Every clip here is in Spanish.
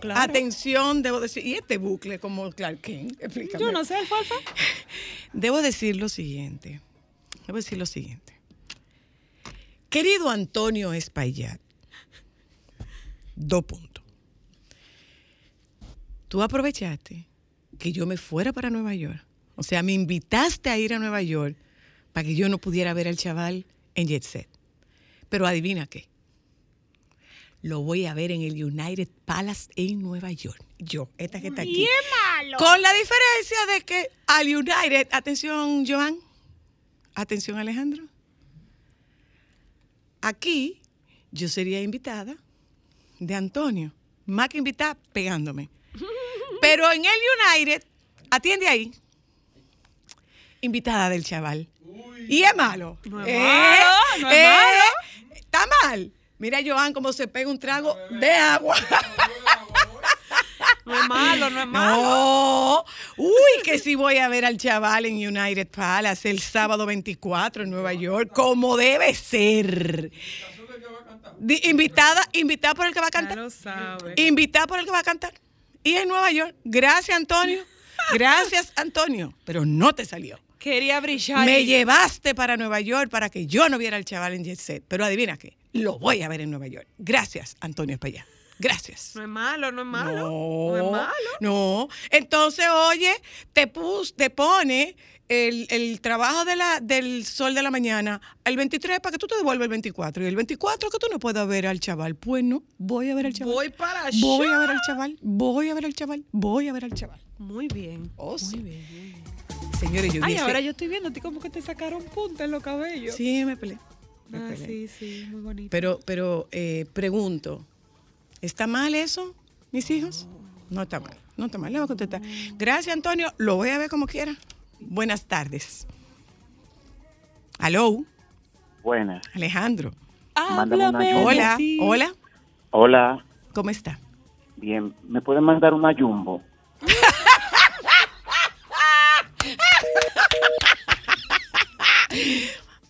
Claro. Atención, debo decir. ¿Y este bucle como Clark Kent? Explícame. Yo no sé, Alfalfa. Debo decir lo siguiente. Debo decir lo siguiente. Querido Antonio Espaillat, dos puntos. Tú aprovechaste que yo me fuera para Nueva York. O sea, me invitaste a ir a Nueva York para que yo no pudiera ver al chaval en Jet Set. Pero adivina qué. Lo voy a ver en el United Palace en Nueva York. Yo, esta que está aquí. Y es malo. Con la diferencia de que al United, atención Joan, atención Alejandro, aquí yo sería invitada de Antonio, más que invitada pegándome. Pero en el United, atiende ahí, invitada del chaval. Y es malo. No es malo, no es malo. Está mal. Mira, Joan, cómo se pega un trago de agua. No es malo, no es malo. No. Uy, que sí voy a ver al chaval en United Palace el sábado 24 en Nueva York, como debe ser. Invitada, invitada por el que va a cantar. Invitada por el que va a cantar. Y en Nueva York. Gracias, Antonio. Gracias, Antonio. Pero no te salió. Quería brillar. Me llevaste para Nueva York para que yo no viera al chaval en Jet Set. Pero adivina qué. Lo voy a ver en Nueva York. Gracias, Antonio Espallá. Gracias. No es malo, no es malo. No, No es malo. no. Entonces, oye, te, pus, te pone el, el trabajo de la, del sol de la mañana el 23 para que tú te devuelvas el 24. Y el 24 que tú no puedas ver al chaval. Pues no, voy a ver al chaval. Voy para Voy allá. a ver al chaval. Voy a ver al chaval. Voy a ver al chaval. Muy bien. Oh, sí. Muy bien, muy bien. Señores, yo Ay, ahora yo estoy viendo a ti como que te sacaron punta en los cabellos. Sí, me peleé. Ah, peleé. sí, sí, muy bonito. Pero, pero eh, pregunto, ¿está mal eso, mis hijos? No está mal, no está mal. Le voy a contestar. Gracias, Antonio. Lo voy a ver como quiera. Buenas tardes. Aló, Buenas. Alejandro. Jumbo. Hola, hola, Hola. ¿cómo está? Bien. ¿Me pueden mandar una jumbo?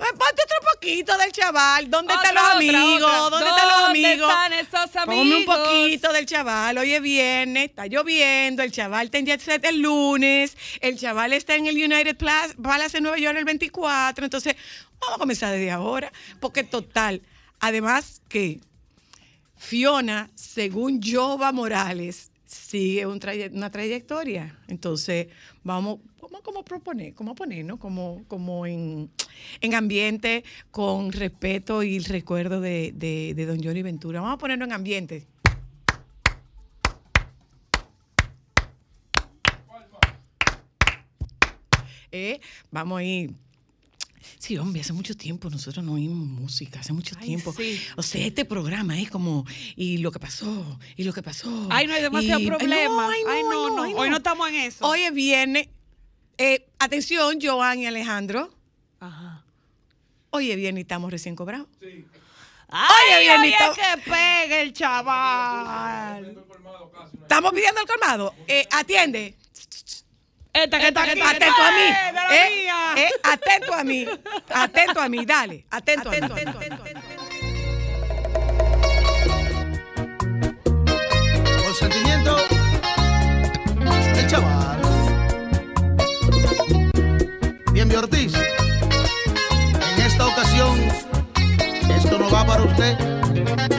Pues ponte otro poquito del chaval. ¿Dónde Otra, están los otra, amigos? otra. ¿Dónde están los ¿Dónde amigos? están esos Ponme un poquito del chaval. Hoy es viernes, está lloviendo. El chaval está en Jet Set el lunes. El chaval está en el United Palace en Nueva York el 24. Entonces, vamos a comenzar desde ahora. Porque total, además que Fiona, según Jova Morales, sigue un traye- una trayectoria. Entonces, vamos, vamos como proponer, como ponernos, como, como en, en ambiente, con respeto y recuerdo de, de, de don Johnny Ventura. Vamos a ponernos en ambiente. Eh, vamos a ir. Sí, hombre, hace mucho tiempo nosotros no oímos música, hace mucho Ay, tiempo. sí. O sea, este programa es como, y lo que pasó, y lo que pasó. Ay, no hay demasiado y- problema. ay, no, Ay, ay, no, no. ay, Hoy no estamos en eso. Hoy es viernes. Eh, atención, Joan y Alejandro. Ajá. Hoy es viernes y estamos recién cobrados. Ay, Oye, oye, bienito. que pegue el chaval. Estamos pidiendo el colmado. Eh, atiende. Esta que está aquí. atento a mí. ¡Eh, Eh, eh, atento a mí. Atento a mí. Dale. Atento, a mí. Consentimiento del chaval. Bien, Ortiz. En esta ocasión, esto no va para usted.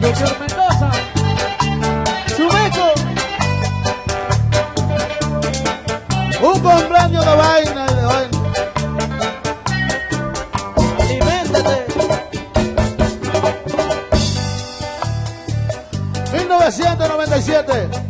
Junior Mendoza. Subeco. Un cumpleaños de vaina y de vaina. Aliméntate. 1997.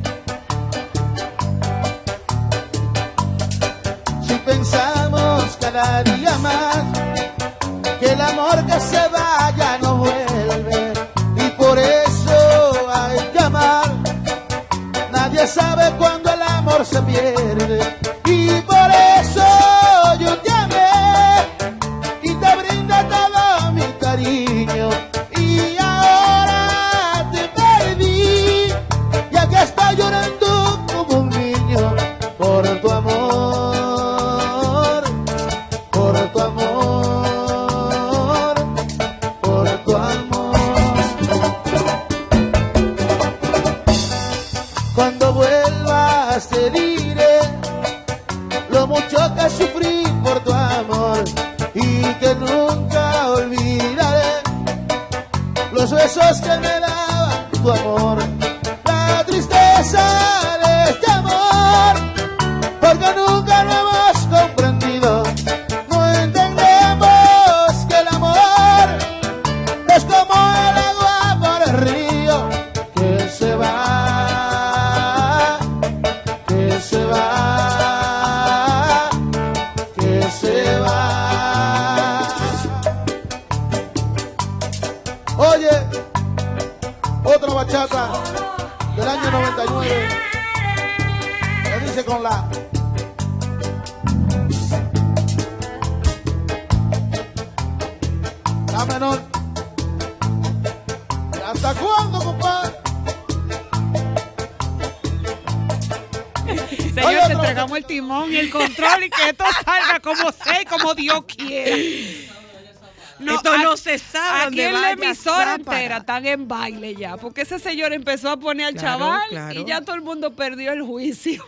Están en baile ya, porque ese señor empezó a poner al Claro, chaval claro. y ya todo el mundo perdió el juicio.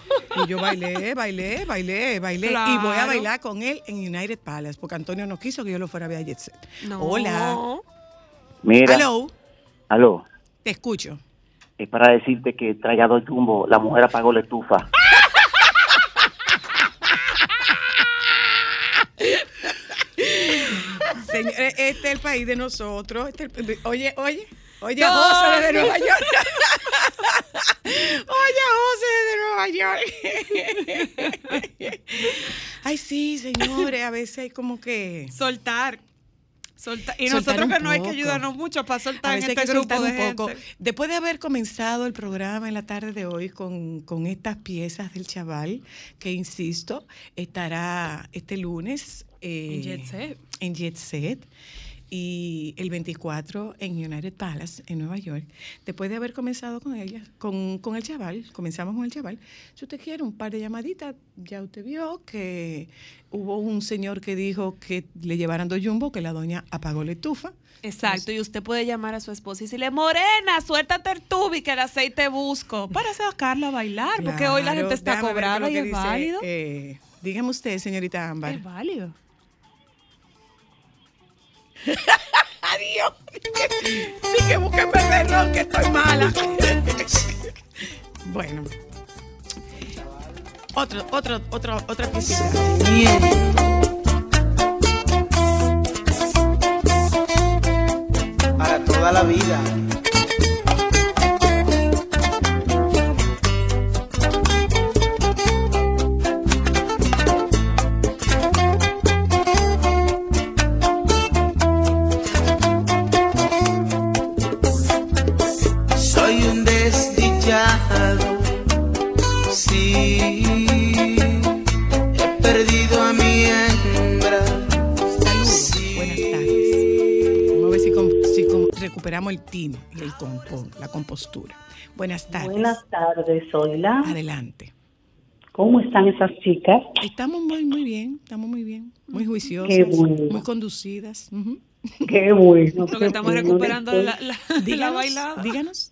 Y yo bailé, bailé, bailé, bailé. Y voy a bailar con él en United Palace, porque Antonio no quiso que yo lo fuera a ver a Jet Set. No. Hola. Mira, Hello. aló, Te escucho. es para decirte que traiga dos jumbo, la mujer apagó la estufa. Señor, eh, este es el país de nosotros. Este es el- oye, oye, oye, No, José de no. Nueva York. oye, José de Nueva York. Ay, sí, señores, a veces hay como que... Soltar. Soltar. Y Soltar nosotros que no hay que ayudarnos mucho para soltar A en hay este que grupo soltar de un poco. gente. Después de haber comenzado el programa en la tarde de hoy con, con estas piezas del chaval, que insisto, estará este lunes eh, En Jet Set. en Jet Set y el 24 en United Palace, en Nueva York. Después de haber comenzado con ella, con, con el chaval, comenzamos con el chaval. Si usted quiere un par de llamaditas, ya usted vio que hubo un señor que dijo que le llevaran dos jumbo, que la doña apagó la estufa. Exacto, y usted puede llamar a su esposa y decirle, Morena, suéltate el tubi que el aceite busco, para sacarla a bailar, porque hoy la gente está cobrada y es dice, válido. eh, dígame usted, señorita Ámbar. Es válido. Adiós. Sí que búsquenme el reloj, que estoy mala. bueno. Otro, otro, otro, otra piecita. Para toda la vida. Recuperamos el tino y el compón, la compostura. Buenas tardes. Buenas tardes, Zoila. Adelante. ¿Cómo están esas chicas? Estamos muy, muy bien, estamos muy bien, muy juiciosas, Qué bueno. muy conducidas. Ujú. Qué bueno. Lo que estamos recuperando de la, la, de la Díganos, bailada. díganos.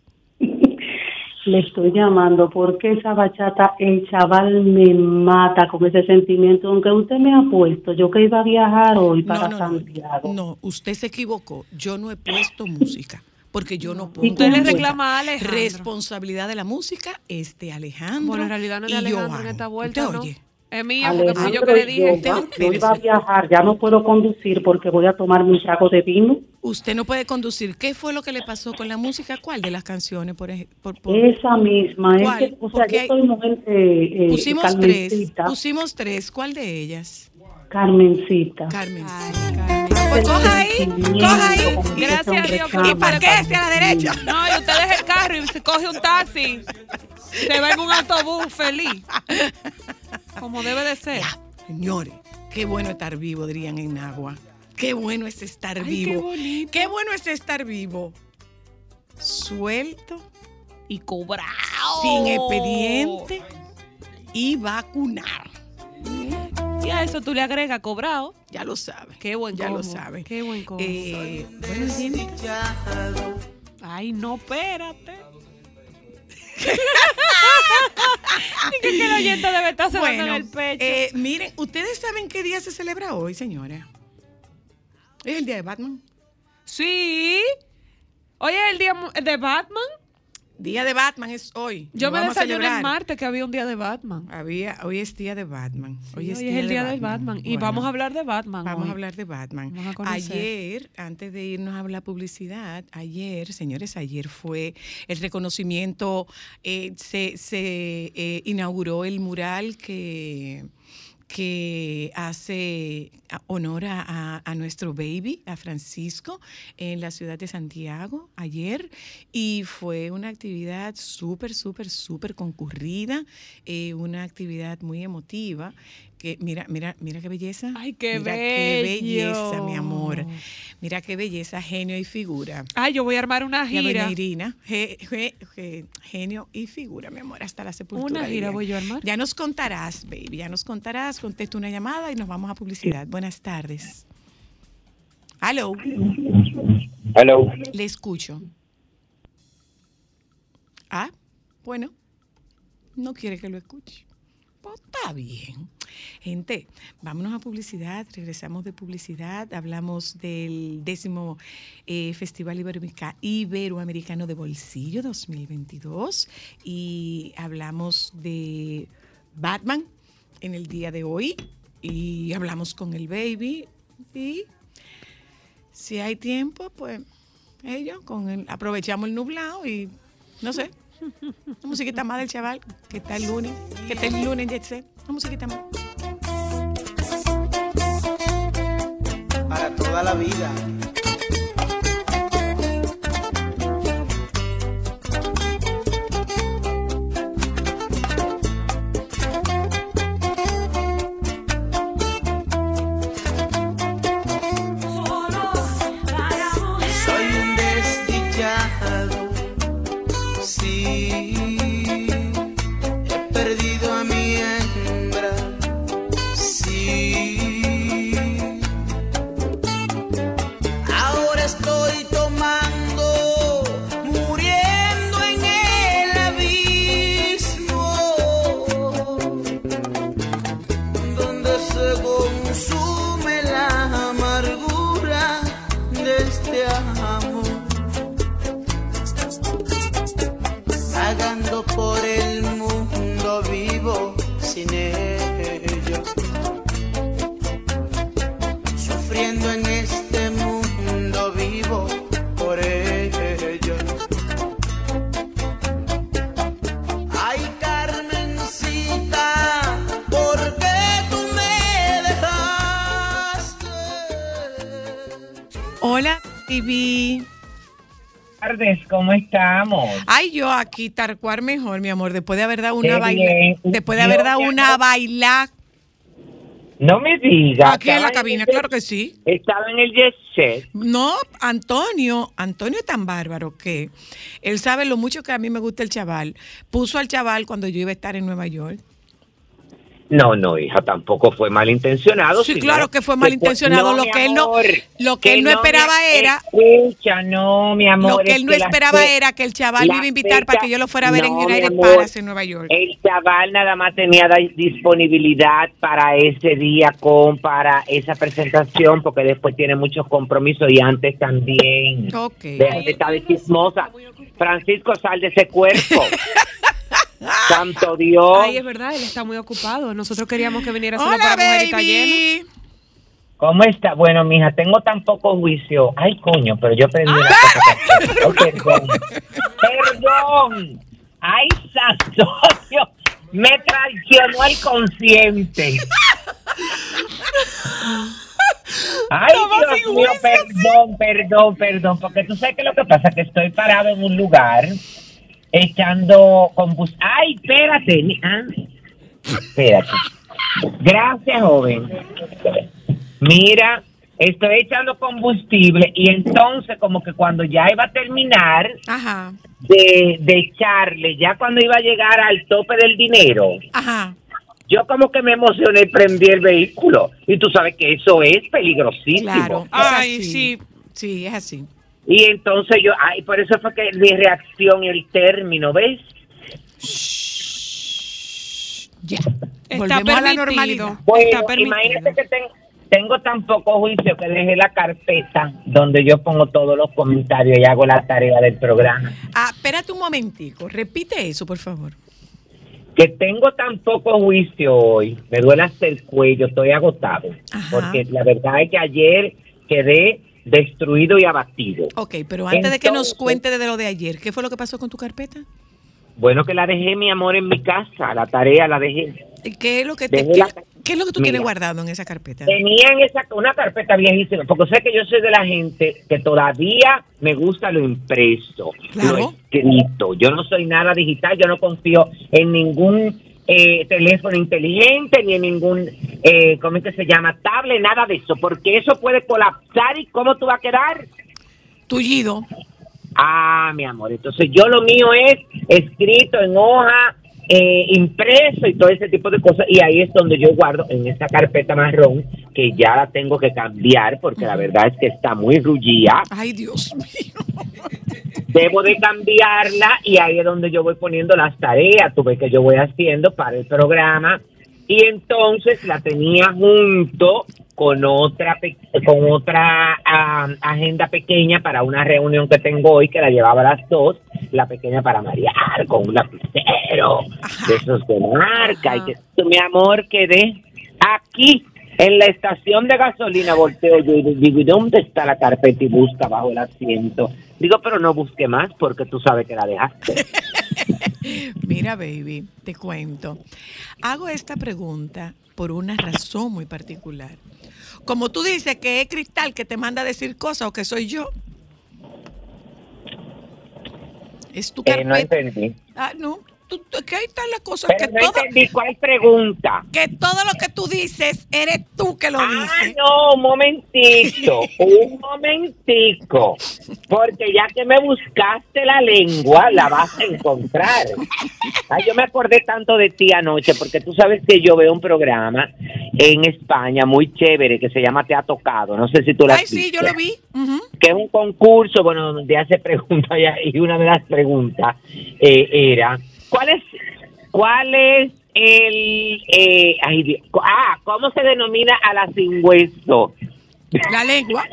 Le estoy llamando porque esa bachata, el chaval me mata con ese sentimiento. Aunque usted me ha puesto, yo que iba a viajar hoy para no, no, Santiago. no, usted se equivocó. Yo no he puesto música. Porque yo no ¿Y usted le reclama a Alejandro? Responsabilidad de la música es de Alejandro. Bueno, en realidad no es de Alejandro Joan. en esta vuelta, ¿Usted ¿no? oye? Es mía, porque fui yo que le dije. yo, iba a viajar, ya no puedo conducir porque voy a tomarme un trago de vino. Usted no puede conducir. ¿Qué fue lo que le pasó con la música? ¿Cuál de las canciones? Por, por, por- Esa misma, es o sea, Porque yo soy mujer eh, eh, pusimos tres. Carmencita, Pusimos tres. ¿Cuál de ellas? Carmencita. Carmen. Ay, Carmen. Pues coja ahí, coja ahí. Gracias a Dios ¿Y para qué? Hacia la derecha. No, y usted deja el carro y se coge un taxi. Se va en un autobús feliz. Como debe de ser. Ya, señores, qué bueno estar vivo, dirían en Agua. Qué bueno es estar Ay, vivo. qué bueno es estar vivo. Suelto, Y cobrado. sin expediente y vacunado. Y a eso tú le agregas cobrado. Ya lo sabe. Qué buen Ya lo combo. sabe. Qué buen combo. Eh, bueno, Ay, no, espérate. que el oyente debe estar bueno, el pecho. Eh, miren, ¿ustedes saben qué día se celebra hoy, señores? ¿Es el día de Batman? Sí. Hoy es el día de Batman. Día de Batman es hoy. Yo me desayuné el martes que había un día de Batman. Había, hoy es día de Batman. Hoy, es, es, día el de día del Batman. Y Bueno, vamos a hablar de Batman. Vamos hoy. a hablar de Batman. Vamos a conocer. Ayer, antes de irnos a la publicidad, ayer, señores, ayer fue el reconocimiento, eh, se, se, eh, inauguró el mural que que hace honor a nuestro baby, a Francisco, en la ciudad de Santiago ayer. Y fue una actividad súper, súper, súper concurrida, eh, una actividad muy emotiva. Que, mira, mira, mira qué belleza. Ay, qué Mira qué belleza, mi amor. Mira qué belleza, genio y figura. Ay, yo voy a armar una gira. Irina, ge- ge- ge- genio y figura, mi amor, hasta la sepultura. Una gira voy yo a armar. Ya nos contarás, baby, ya nos contarás. Contesto una llamada y nos vamos a publicidad. Buenas tardes. Hello, Hello. le escucho. Ah, bueno, no quiere que lo escuche. Pues está bien. Gente, vámonos a publicidad, regresamos de publicidad, hablamos del décimo eh, Festival Iberoamerica- Iberoamericano de Bolsillo 2022 y hablamos de Batman en el día de hoy y hablamos con el baby y si hay tiempo, pues ellos con el- aprovechamos el nublado y no sé, una musiquita más del chaval que está el lunes, que está el lunes Jet Set. Una musiquita más. para toda la vida. TV. tardes, ¿cómo estamos? Ay, yo aquí tarcuar mejor, mi amor, después de haber dado una baila, después de haber dado una baila No me digas. aquí en la cabina, claro que sí. Estaba en el set. No, Antonio, Antonio es tan bárbaro que él sabe lo mucho que a mí me gusta el chaval. Puso al chaval cuando yo iba a estar en Nueva York. No, no, hija, tampoco fue malintencionado. Sí, claro que fue malintencionado. Lo mi que él no- lo que él no mi- esperaba era- Escucha, no, mi amor. Lo que él no la esperaba era que el chaval me iba a invitar para fecha- que yo lo fuera a ver en No, mi United Palace en Nueva York. El chaval nada más tenía da- disponibilidad para ese día con para esa presentación porque después tiene muchos compromisos y antes también. Ok. Déjate de estar de chismosa. Francisco, sal de ese cuerpo. Santo Dios. Ay, es verdad, él está muy ocupado. Nosotros queríamos que viniera solo Hola, para mujer baby. ¿Cómo está? Bueno, mija, tengo tan poco juicio. Ay, coño, pero yo aprendí una cosa. que- Oh, perdón. Perdón. Ay, Santorio. Me traicionó el consciente. Ay, Dios mío, juicio, perdón, perdón, perdón, porque tú sabes que lo que pasa que estoy parado en un lugar echando combustible. Ay, espérate. ah, espérate. Gracias, joven. Mira, estoy echando combustible y entonces como que cuando ya iba a terminar Ajá, de, de echarle, ya cuando iba a llegar al tope del dinero, ajá. yo como que me emocioné y prendí el vehículo. Y tú sabes que eso es peligrosísimo. Claro. es Ay, así. sí. Sí, es así. Y entonces yo, ay, por eso fue que mi reacción y el término, ¿ves? Ya. Está Volvemos a la normalidad. Bueno, Está permitido. imagínate que ten- tengo tan poco juicio que dejé la carpeta donde yo pongo todos los comentarios y hago la tarea del programa. Ah, espérate un momentico. Repite eso, por favor. Que tengo tan poco juicio hoy, me duele hasta el cuello, estoy agotado. Porque la verdad es que ayer quedé destruido y abatido. Ok, pero antes de que nos Entonces- cuente de lo de ayer, ¿qué fue lo que pasó con tu carpeta? Bueno, que la dejé, mi amor, en mi casa, la tarea la dejé. ¿Y ¿Qué es lo que, te- qué, la- qué es lo que tú Mira. tienes guardado en esa carpeta? Tenía en esa una carpeta viejísima, porque sé que yo soy de la gente que todavía me gusta lo impreso, lo escrito. Yo no soy nada digital, yo no confío en ningún eh, teléfono inteligente ni en ningún, eh, ¿cómo es que se llama? Tablet, nada de eso, porque eso puede colapsar y ¿cómo tú vas a quedar? Tullido. Ah, mi amor, entonces yo lo mío es escrito en hoja, eh, impreso y todo ese tipo de cosas. Y ahí es donde yo guardo en esa carpeta marrón que ya la tengo que cambiar porque la verdad es que está muy rullida. Ay, Dios mío. Debo de cambiarla y ahí es donde yo voy poniendo las tareas, tú ves que yo voy haciendo para el programa. Y entonces la tenía junto con otra con otra ah, agenda pequeña para una reunión que tengo hoy que la llevaba a las dos, la pequeña para marear con un lapicero de esos de marca y que mi amor quedé aquí en la estación de gasolina volteo yo y digo, ¿y dónde está la carpeta? Y busca bajo el asiento. Digo, pero no busque más porque tú sabes que la dejaste. Mira, baby, te cuento. Hago esta pregunta por una razón muy particular. Como tú dices que es Cristal que te manda a decir cosas o que soy yo. Es tu Eh, no carpeta. entendí. Ah, no. Tú, que ahí están las cosas Pero que no todo, entendí cuál pregunta. que todo lo que tú dices eres tú que lo Ah, dices. no, un momentito, un momentico, porque ya que me buscaste la lengua, la vas a encontrar. Ay, yo me acordé tanto de ti anoche, porque tú sabes que yo veo un programa en España muy chévere que se llama Te ha tocado, no sé si tú lo has Ay, sí, yo lo vi. Que es un concurso, bueno, donde hace preguntas y- y una de las preguntas eh, era, ¿cuál es, cuál es el, eh, ay, Dios, ah, cómo se denomina a la sin hueso? La lengua.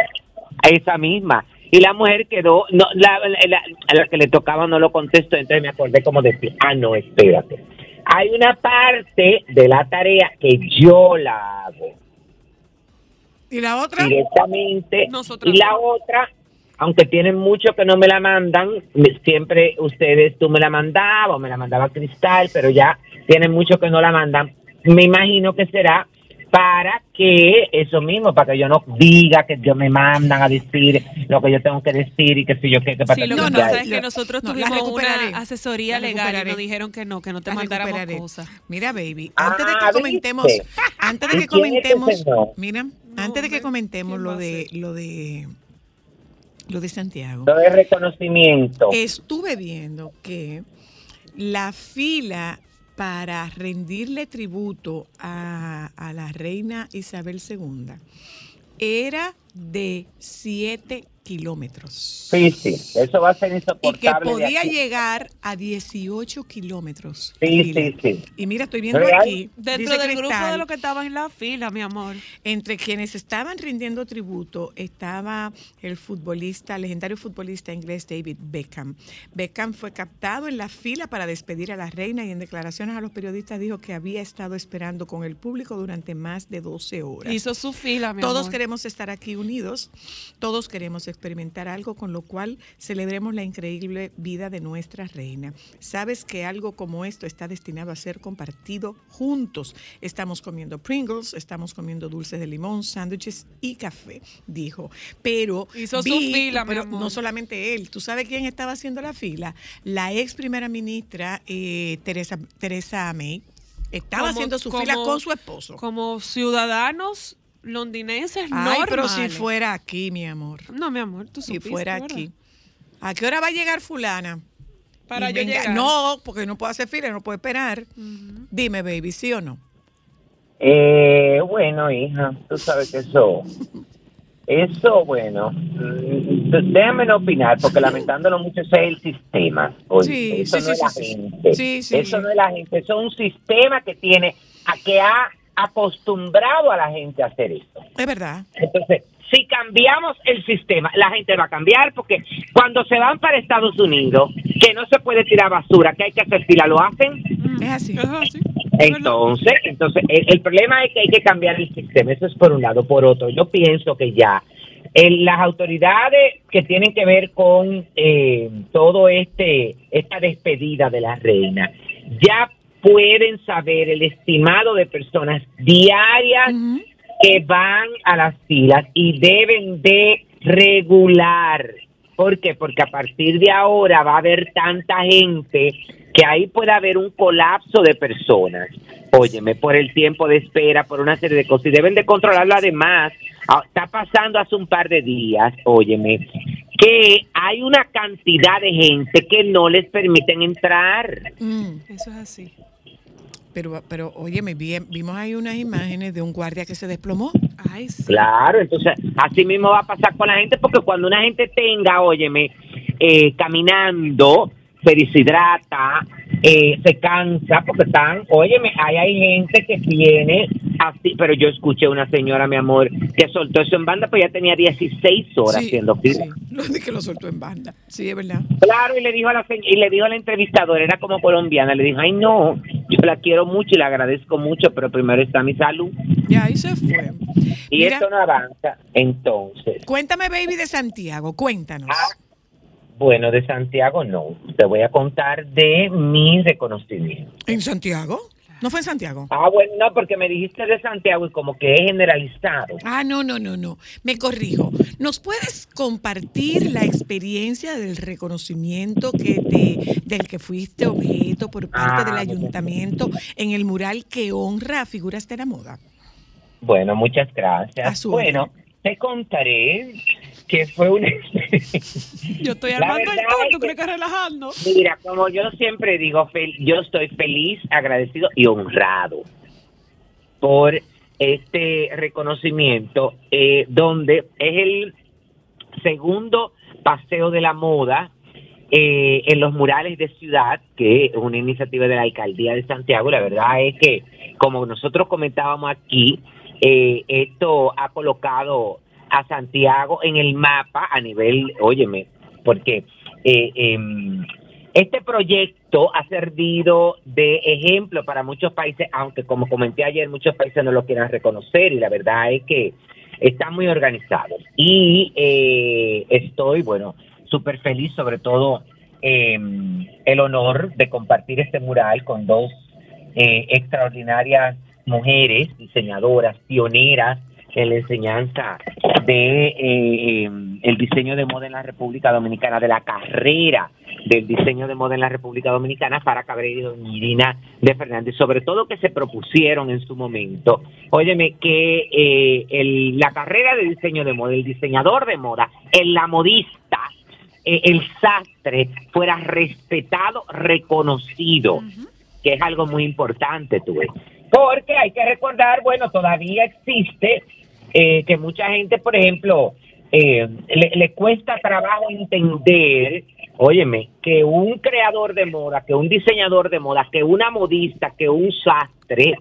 Esa misma. Y la mujer quedó, no, la, la- a la que le tocaba no lo contestó, entonces me acordé como decir, ah, no, espérate. Hay una parte de la tarea que yo la hago ¿Y la otra? directamente Nosotros y la no. otra aunque tienen mucho que no me la mandan siempre ustedes tú me la mandabas o me la mandaba Cristal pero ya tienen mucho que no la mandan. Me imagino que será para que eso mismo para que yo no diga que yo me mandan a decir lo que yo tengo que decir y que si yo qué que para Sí, lo que que tú pasa es que nosotros No, tuvimos una asesoría legal y nos dijeron que no, que no te mandáramos cosas. Mira, baby, Ah, antes de que ¿viste? comentemos, antes de ¿Y que comentemos, mira, antes de que comentemos lo de lo de lo de Santiago. Lo de reconocimiento. Estuve viendo que la fila para rendirle tributo a, a la reina Isabel II era de 7 kilómetros. sí sí eso va a ser Y que insoportable podía llegar a 18 kilómetros. sí sí sí Y mira, estoy viendo Real. aquí. Dentro del grupo de los que estaban en la fila, mi amor. Entre quienes estaban rindiendo tributo estaba el futbolista, legendario futbolista inglés David Beckham. Beckham fue captado en la fila para despedir a la reina y en declaraciones a los periodistas dijo que había estado esperando con el público durante más de 12 horas. Hizo su fila, mi Todos amor. queremos estar aquí unidos, todos queremos experimentar algo con lo cual celebremos la increíble vida de nuestra reina. Sabes que algo como esto está destinado a ser compartido juntos. Estamos comiendo Pringles, estamos comiendo dulces de limón, sándwiches y café, dijo. Pero Hizo su fila, mi pero amor. no solamente él. ¿Tú sabes quién estaba haciendo la fila? La ex primera ministra eh, Teresa, Teresa May. Estaba Como- haciendo su como- fila con su esposo. Como ciudadanos londinenses Ay, normales. pero si fuera aquí, mi amor. No, mi amor, tú Si supiste, fuera ¿verdad? aquí. ¿A qué hora va a llegar fulana? Para Y yo llegar. No, porque no puedo hacer fila, no puedo esperar. Dime, baby, ¿sí o no? Eh, bueno, hija, tú sabes que eso Eso, bueno, mm, déjame no opinar, porque lamentándolo mucho, ese es el sistema. Oye, Sí, eso sí, no sí, es la gente. Sí, sí. Eso no es la gente, eso es un sistema que tiene, a que ha acostumbrado a la gente a hacer eso. Es verdad. Entonces, si cambiamos el sistema, la gente va a cambiar porque cuando se van para Estados Unidos, que no se puede tirar basura, que hay que hacer fila, lo hacen. Es así. Entonces, entonces el, el problema es que hay que cambiar el sistema. Eso es por un lado. Por otro, yo pienso que ya el- las autoridades que tienen que ver con eh, todo este esta despedida de la reina ya pueden saber el estimado de personas diarias que van a las filas y deben de regular. ¿Por qué? Porque a partir de ahora va a haber tanta gente que ahí puede haber un colapso de personas. Óyeme, por el tiempo de espera, por una serie de cosas. Y deben de controlarlo además. Ah, Está pasando hace un par de días, óyeme, que hay una cantidad de gente que no les permiten entrar. Mm. Eso es así. Pero, pero oye, me vi, vimos ahí unas imágenes de un guardia que se desplomó. Ay, sí. Claro, entonces así mismo va a pasar con la gente, porque cuando una gente tenga, óyeme, eh, caminando, se deshidrata, eh, se cansa, porque están, óyeme, ahí hay gente que tiene así, pero yo escuché una señora, mi amor, que soltó eso en banda, pues ya tenía 16 horas Sí, haciendo fila. sí. Que lo soltó en banda. Sí, es verdad. Claro, y le dijo a la y le dijo a la entrevistadora, era como colombiana, le dijo, ay no, yo la quiero mucho y la agradezco mucho, pero primero está mi salud. Y ahí se fue. Y Mira. esto no avanza. Entonces, Cuéntame, baby, de Santiago. Cuéntanos. Ah, bueno, de Santiago no. Te voy a contar de mi reconocimiento. ¿En Santiago? ¿No fue en Santiago? Ah, bueno, no, porque me dijiste de Santiago y como que es generalizado. Ah, no, no, no, no. Me corrijo. ¿Nos puedes compartir la experiencia del reconocimiento que te, del que fuiste objeto por parte Ah, del bueno. ayuntamiento en el mural que honra a figuras de la moda? Bueno, muchas gracias. Bueno, te contaré que fue una Yo estoy armando el es ¿tú crees que relajando? Mira, como yo siempre digo, yo estoy feliz, agradecido y honrado por este reconocimiento, eh, donde es el segundo paseo de la moda eh, en los murales de ciudad, que es una iniciativa de la alcaldía de Santiago. La verdad es que, como nosotros comentábamos aquí, eh, esto ha colocado a Santiago en el mapa a nivel, óyeme, porque eh, em, este proyecto ha servido de ejemplo para muchos países, aunque como comenté ayer, muchos países no lo quieran reconocer y la verdad es que están muy organizados. Y eh, estoy, bueno, súper feliz, sobre todo eh, el honor de compartir este mural con dos eh, extraordinarias mujeres, diseñadoras, pioneras en la enseñanza de eh, eh, el diseño de moda en la República Dominicana, de la carrera del diseño de moda en la República Dominicana, Sara Cabrera y doña Irina de Fernández, sobre todo que se propusieron en su momento, óyeme, que eh, el- la carrera de diseño de moda, el diseñador de moda, el la modista, eh, el sastre fuera respetado, reconocido, que es algo muy importante, tú ves. Porque hay que recordar, bueno, todavía existe eh, que mucha gente, por ejemplo, eh, le, le cuesta trabajo entender, óyeme, que un creador de moda, que un diseñador de moda, que una modista, que un sastre,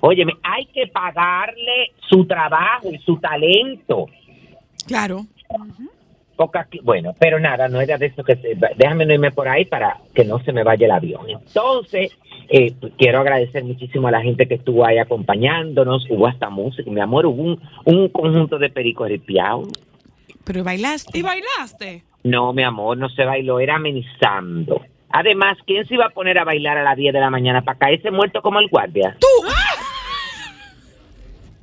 óyeme, hay que pagarle su trabajo y su talento. Claro. Aquí- bueno, pero nada, no era de eso que se, déjame no irme por ahí para que no se me vaya el avión. Entonces, eh, pues, quiero agradecer muchísimo a la gente que estuvo ahí acompañándonos, hubo hasta música, mi amor, hubo un, un conjunto de pericos ripiados. Pero bailaste. ¿Y bailaste? No, mi amor, no se bailó, era amenizando. Además, ¿quién se iba a poner a bailar a las 10 de la mañana para caerse muerto como el guardia? ¡Tú!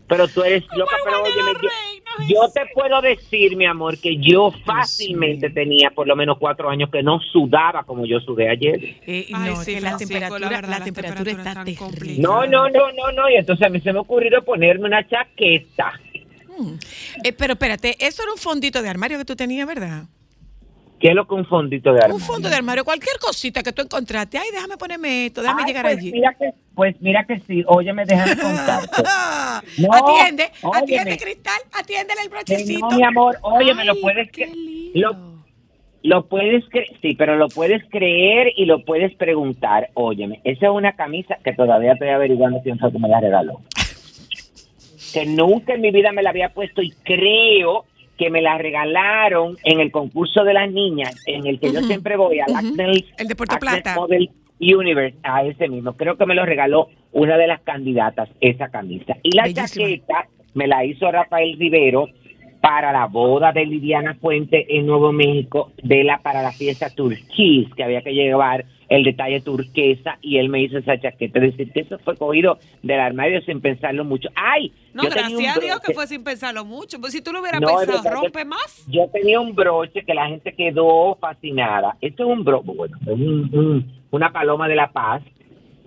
Pero tú eres loca, pero óyeme, yo, yo te puedo decir, mi amor, que yo fácilmente tenía por lo menos cuatro años que no sudaba como yo sudé ayer. Eh, Ay, no, sí, que la temperatura, la la, está. No, no, no, no, no. Y entonces a mí se me ha ocurrido ponerme una chaqueta. Mm. Eh, pero espérate, eso era un fondito de armario que tú tenías, ¿verdad? ¿Qué es lo que un fondito de armario? Un fondo de armario, cualquier cosita que tú encontraste. Ay, déjame ponerme esto, déjame Ay, llegar pues allí. Mira que, pues mira que sí, óyeme, déjame contarte. No, atiende, óyeme. atiende, Cristal, atiéndele el brochecito. no, mi amor, oye, me lo puedes qué lindo. lo, lo puedes creer, sí, pero lo puedes creer y lo puedes preguntar. Óyeme, esa es una camisa que todavía estoy averiguando quién fue que me la regaló. Que nunca en mi vida me la había puesto y creo que me la regalaron en el concurso de las niñas, en el que yo siempre voy, al ujú. Acne- El de Puerto Acne Plata. Model Universe, a ese mismo. Creo que me lo regaló una de las candidatas, esa camisa. Y la Bellísima. chaqueta me la hizo Rafael Rivero para la boda de Liliana Fuente en Nuevo México, de la para la fiesta turquís, que había que llevar el detalle turquesa, y él me hizo esa chaqueta. Que eso fue cogido del armario sin pensarlo mucho. ¡Ay! No, yo tenía un gracias a Dios que fue sin pensarlo mucho. Pues si tú lo hubieras No, pensado, verdad rompe más. Yo tenía un broche que la gente quedó fascinada. Esto es un broche, bueno, es un- un- una paloma de la paz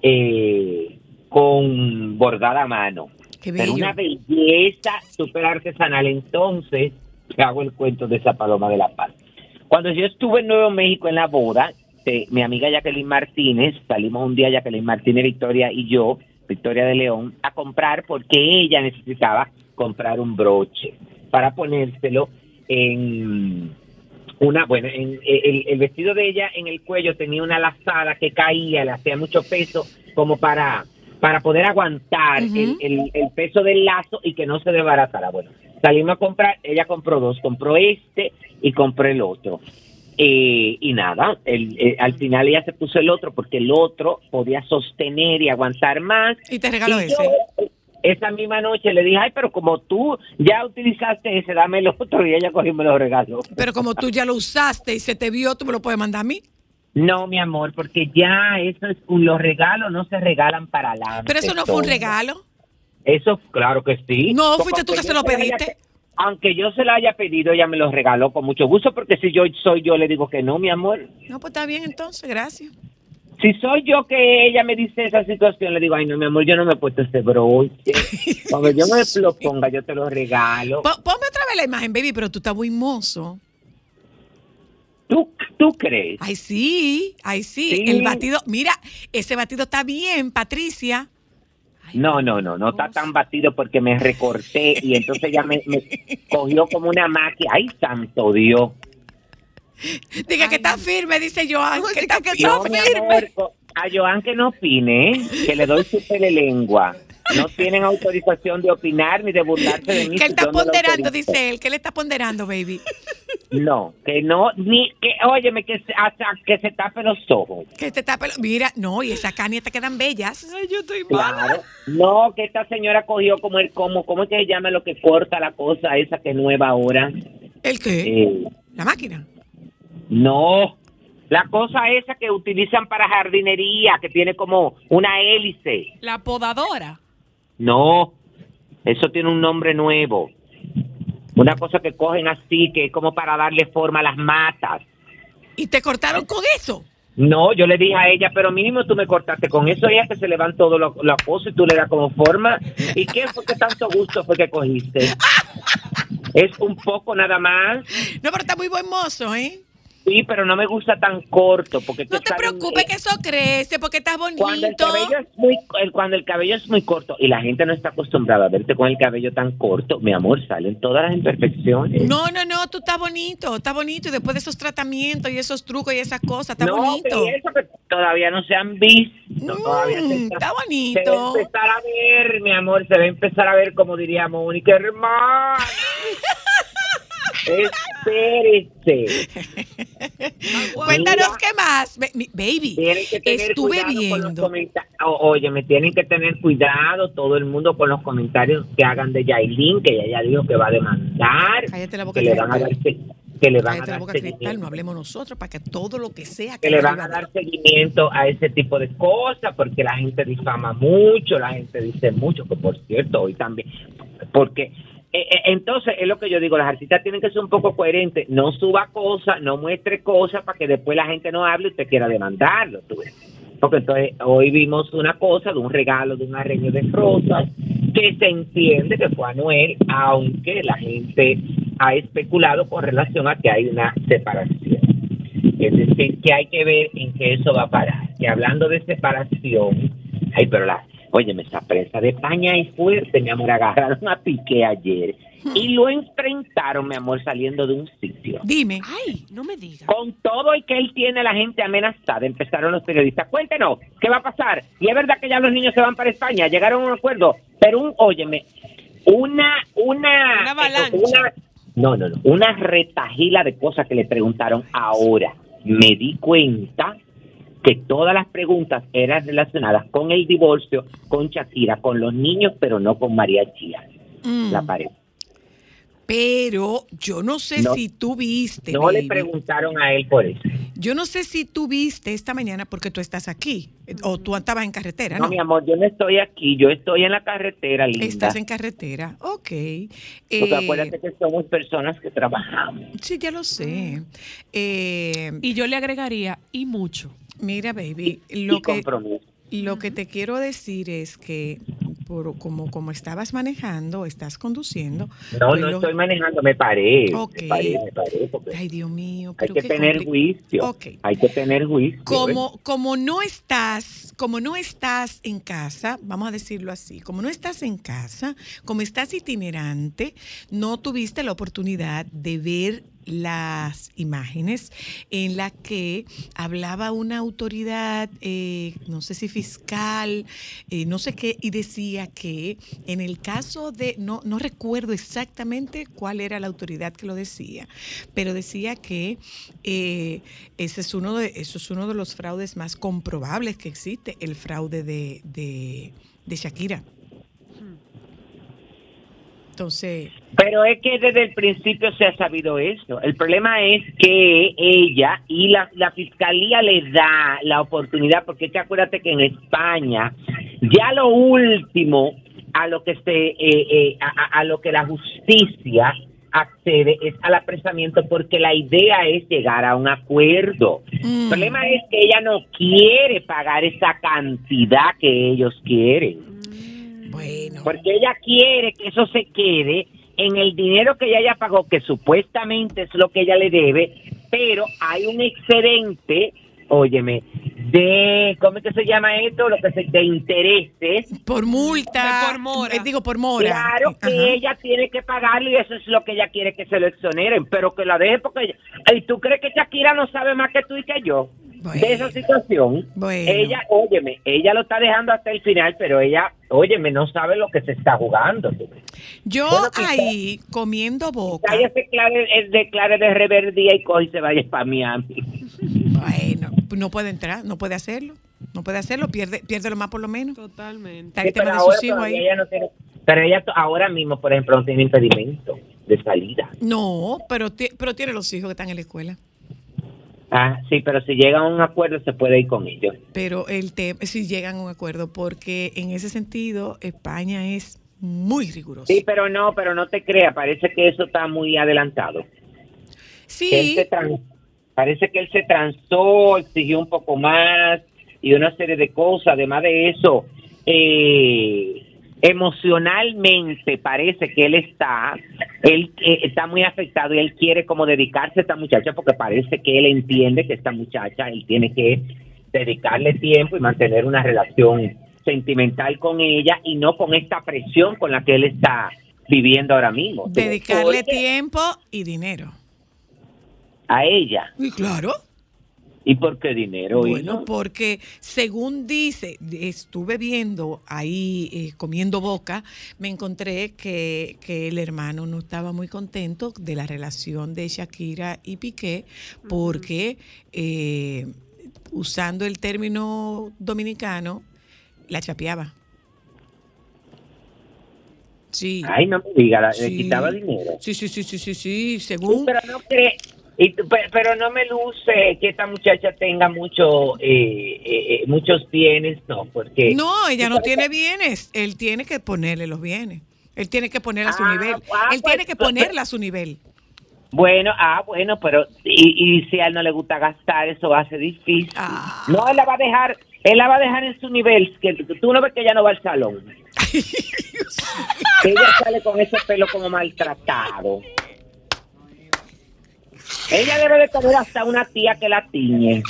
eh, con bordada a mano. Qué Pero bello. una belleza súper artesanal. Entonces, hago el cuento de esa paloma de la paz. Cuando yo estuve en Nuevo México en la boda, eh, mi amiga Jacqueline Martínez, salimos un día Jacqueline Martínez, Victoria y yo, Victoria de León, a comprar porque ella necesitaba comprar un broche para ponérselo en una, bueno, en, el, el vestido de ella en el cuello tenía una lazada que caía, le hacía mucho peso como para para poder aguantar el, el- el peso del lazo y que no se desbaratara. Bueno, salimos a comprar, ella compró dos, compró este y compró el otro. Eh, y nada, el- eh, al final ella se puso el otro porque el otro podía sostener y aguantar más. Y te regaló Y ese. yo, esa misma noche le dije, ay, pero como tú ya utilizaste ese, dame el otro. Y ella cogió y me lo regaló. Pero como tú ya lo usaste y se te vio, tú me lo puedes mandar a mí. No, mi amor, porque ya eso es un, los regalos no se regalan para adelante. Pero eso no fue un regalo. Eso, claro que sí. No, fuiste tú que se lo la pediste. pe- aunque yo se lo haya pedido, ella me lo regaló con mucho gusto, porque si yo soy yo, le digo que no, mi amor. No, pues está bien entonces, gracias. Si soy yo que ella me dice esa situación, le digo, ay, no, mi amor, yo no me he puesto ese broche. Cuando yo me lo ponga, yo te lo regalo. Po- ponme otra vez la imagen, baby, pero tú estás muy mozo. ¿Tú, ¿Tú crees? Ay, sí, ay, sí. Sí. El batido, mira, ese batido está bien, Patricia. No, no, no, no está tan batido porque me recorté y entonces ya me, me cogió como una máquina. Ay, santo Dios. Diga que está firme, dice Joan, que está, que No, está firme. a Joan que no opine, que le doy su de lengua. No tienen autorización de opinar ni de burlarse de mí. Que él si está no ponderando, dice él. que él está ponderando, baby? No, que no, ni, que, óyeme, que se, hasta que se tape los ojos. Que te tape. lo- Mira, no, y esas cañas te quedan bellas. Ay, yo estoy Claro. No, que esta señora cogió como el, como, ¿cómo es que se llama lo que corta la cosa esa que es nueva ahora? ¿El qué? Eh, La máquina. No, la cosa esa que utilizan para jardinería, que tiene como una hélice. La podadora. No, eso tiene un nombre nuevo. Una cosa que cogen así, que es como para darle forma a las matas. ¿Y te cortaron con eso? No, yo le dije a ella, pero mínimo tú me cortaste con eso, ella que se le van todo lo, la cosa y tú le das como forma. ¿Y qué fue que tanto gusto fue que cogiste? Es un poco nada más. No, pero está muy buen mozo, ¿eh? Sí, pero no me gusta tan corto porque No te preocupes que eso crece porque estás bonito. cuando el cabello es muy el- cuando el cabello es muy corto y la gente no está acostumbrada a verte con el cabello tan corto, mi amor, salen todas las imperfecciones. No, no, no, tú estás bonito, estás bonito. Y después de esos tratamientos y esos trucos y esas cosas, está no, bonito. pero eso que todavía no se han visto, todavía se Mm, está, está se va bonito. a empezar a ver, mi amor, se va a empezar a ver como diría Mónica, hermano. Espérese. Cuéntanos Mira. qué más. Baby, Tienen que tener estuve cuidado con los viendo. Oye, me tienen que tener cuidado todo el mundo con los comentarios que hagan de Yailin, que ella ya dijo que va a demandar, Cállate la boca, que le van a dar, que le van a Cállate la dar boca, Cristal, no seguimiento, hablemos nosotros para que todo lo que sea que le van a dar seguimiento a ese tipo de cosas, porque la gente difama mucho, la gente dice mucho, que por cierto, hoy también, porque entonces es lo que yo digo, las artistas tienen que ser un poco coherentes, no suba cosas, no muestre cosas para que después la gente no hable y usted quiera demandarlo, tú ves. Porque entonces hoy vimos una cosa de un regalo de un arreglo de rosas que se entiende que fue a Noel, aunque la gente ha especulado con relación a que hay una separación. Es decir, que hay que ver en qué eso va a parar. Que hablando de separación, ay, pero la, Óyeme, esa prensa de España es fuerte, mi amor. Agarraron a Piqué ayer y lo enfrentaron, mi amor, saliendo de un sitio. Dime. Ay, no me digas. Con todo y que él tiene la gente amenazada, empezaron los periodistas. Cuéntenos, ¿qué va a pasar? Y es verdad que ya los niños se van para España, llegaron a un acuerdo, pero un, óyeme, una, una, Una avalancha. una- no, no, no, una retajila de cosas que le preguntaron ahora. Me di cuenta que todas las preguntas eran relacionadas con el divorcio, con Shakira, con los niños, pero no con María Chía, Mm. la pareja. Pero yo no sé No. si tú viste. No le preguntaron a él por eso. Yo no sé si tú viste esta mañana porque tú estás aquí eh, o tú estabas en carretera, No, ¿no? mi amor, yo no estoy aquí, yo estoy en la carretera, linda. Estás en carretera, ok. Porque Eh, acuérdate que somos personas que trabajamos. sí, ya lo sé. Eh, Y yo le agregaría, y mucho. Mira, baby, lo y que, lo que te quiero decir es que por, como, como estabas manejando, estás conduciendo. No, pues no lo- estoy manejando, me paré. Ok. Me paré, me paré. porque Ay, Dios mío. hay pero que qué tener compli- juicio. Ok. Hay que tener juicio. ¿eh? Como, como no estás, como no estás en casa, vamos a decirlo así, como no estás en casa, como estás itinerante, no tuviste la oportunidad de ver las imágenes en la que hablaba una autoridad, eh, no sé si fiscal, eh, no sé qué, y decía que en el caso de, no, no recuerdo exactamente cuál era la autoridad que lo decía, pero decía que eh, ese es uno de, eso es uno de los fraudes más comprobables que existe, el fraude de, de, de Shakira. Entonces, Pero es que desde el principio se ha sabido eso. El problema es que ella y la, la fiscalía le da la oportunidad, porque es que acuérdate que en España ya lo último a lo que se eh, eh, a, a- a lo que la justicia accede es al apresamiento porque la idea es llegar a un acuerdo. El problema es que ella no quiere pagar esa cantidad que ellos quieren. Bueno, Porque ella quiere que eso se quede en el dinero que ella ya pagó, que supuestamente es lo que ella le debe, pero hay un excedente, óyeme, de, ¿cómo es que se llama esto? Lo que se, de intereses. por multa, por mora. eh, digo por mora. Claro que Ajá. ella tiene que pagarlo y eso es lo que ella quiere que se lo exoneren, pero que la deje porque... ella- ¿Y tú crees que Shakira no sabe más que tú y que yo? Bueno. de esa situación. Bueno. Ella, óyeme, ella lo está dejando hasta el final, pero ella, óyeme, no sabe lo que se está jugando. Yo Bueno, quizá- ahí comiendo boca. Ella se declare, declare de reverdía y coge y se vaya para Miami. Bueno, no puede entrar, no puede hacerlo. No puede hacerlo, pierde, pierde lo más por lo menos. Totalmente. Está el Sí, pero tema de sus hijos ahí. ella no tiene- pero ella ahora mismo, por ejemplo, no tiene impedimento de salida. No, pero, pero tiene los hijos que están en la escuela. Ah, sí, pero si llega a un acuerdo se puede ir con ellos. Pero el tema, si llegan a un acuerdo, porque en ese sentido España es muy rigurosa. Sí, pero no, pero no te creas, parece que eso está muy adelantado. Sí, parece que él se transó, exigió un poco más y una serie de cosas. Además de eso, eh, emocionalmente parece que él está, él eh, está muy afectado y él quiere como dedicarse a esta muchacha porque parece que él entiende que esta muchacha, él tiene que dedicarle tiempo y mantener una relación sentimental con ella y no con esta presión con la que él está viviendo ahora mismo. dedicarle Porque tiempo y dinero. a ella. Y claro. ¿Y por qué dinero? Bueno, hijo? porque según dice, estuve viendo ahí eh, comiendo boca, me encontré que, que el hermano no estaba muy contento de la relación de Shakira y Piqué, porque eh, usando el término dominicano, la chapeaba. Sí. Ay, no me diga, la- le quitaba dinero. Sí, sí, sí, sí, sí, sí, Sí, según... pero no cree, y pero no me luce que esta muchacha tenga mucho, eh, eh, eh, muchos bienes, no, porque... No, ella no ¿Tú sabes tiene bienes. Él tiene que ponerle los bienes. Él tiene que ponerla a su Ah, nivel. ah, Él pues, tiene que pues, ponerla a su nivel. Bueno, ah, bueno, pero y, y si a él no le gusta gastar, eso hace difícil. Ah. No, él la va a dejar, él la va a dejar en su nivel, que tú no ves que ella no va al salón. que ella sale con ese pelo como maltratado. Ella debe de tener hasta una tía que la tiñe.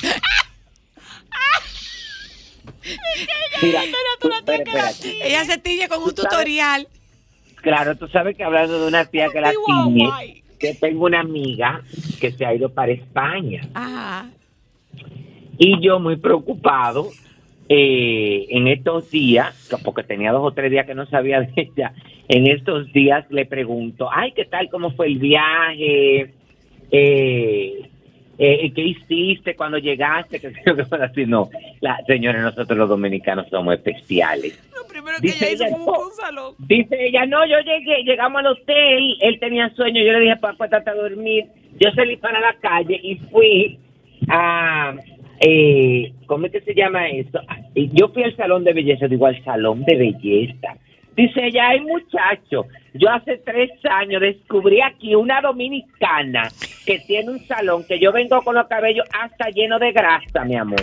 Mira, tú- espera, espérate. Ella se tiñe con un sabes- tutorial. Claro, tú sabes que hablando de una tía que la tiñe, que tengo una amiga que se ha ido para España. Ajá. Y yo muy preocupado eh, en estos días, porque tenía dos o tres días que no sabía de ella, en estos días le pregunto, ay, ¿qué tal? ¿Cómo fue el viaje? Eh, eh, ¿Qué hiciste cuando llegaste? Que así, no. La, señores, nosotros los dominicanos somos especiales. Primero que Dice ella hizo fue un salón. Dice ella, no, yo llegué, llegamos al hotel, él tenía sueño, yo le dije, para acuéstate a dormir. Yo salí para la calle y fui a, eh, ¿cómo es que se llama eso? Y Yo fui al salón de belleza, digo, al salón de belleza. Dice ella, ay muchacho, yo hace tres años descubrí aquí una dominicana que tiene un salón que yo vengo con los cabellos hasta lleno de grasa, mi amor.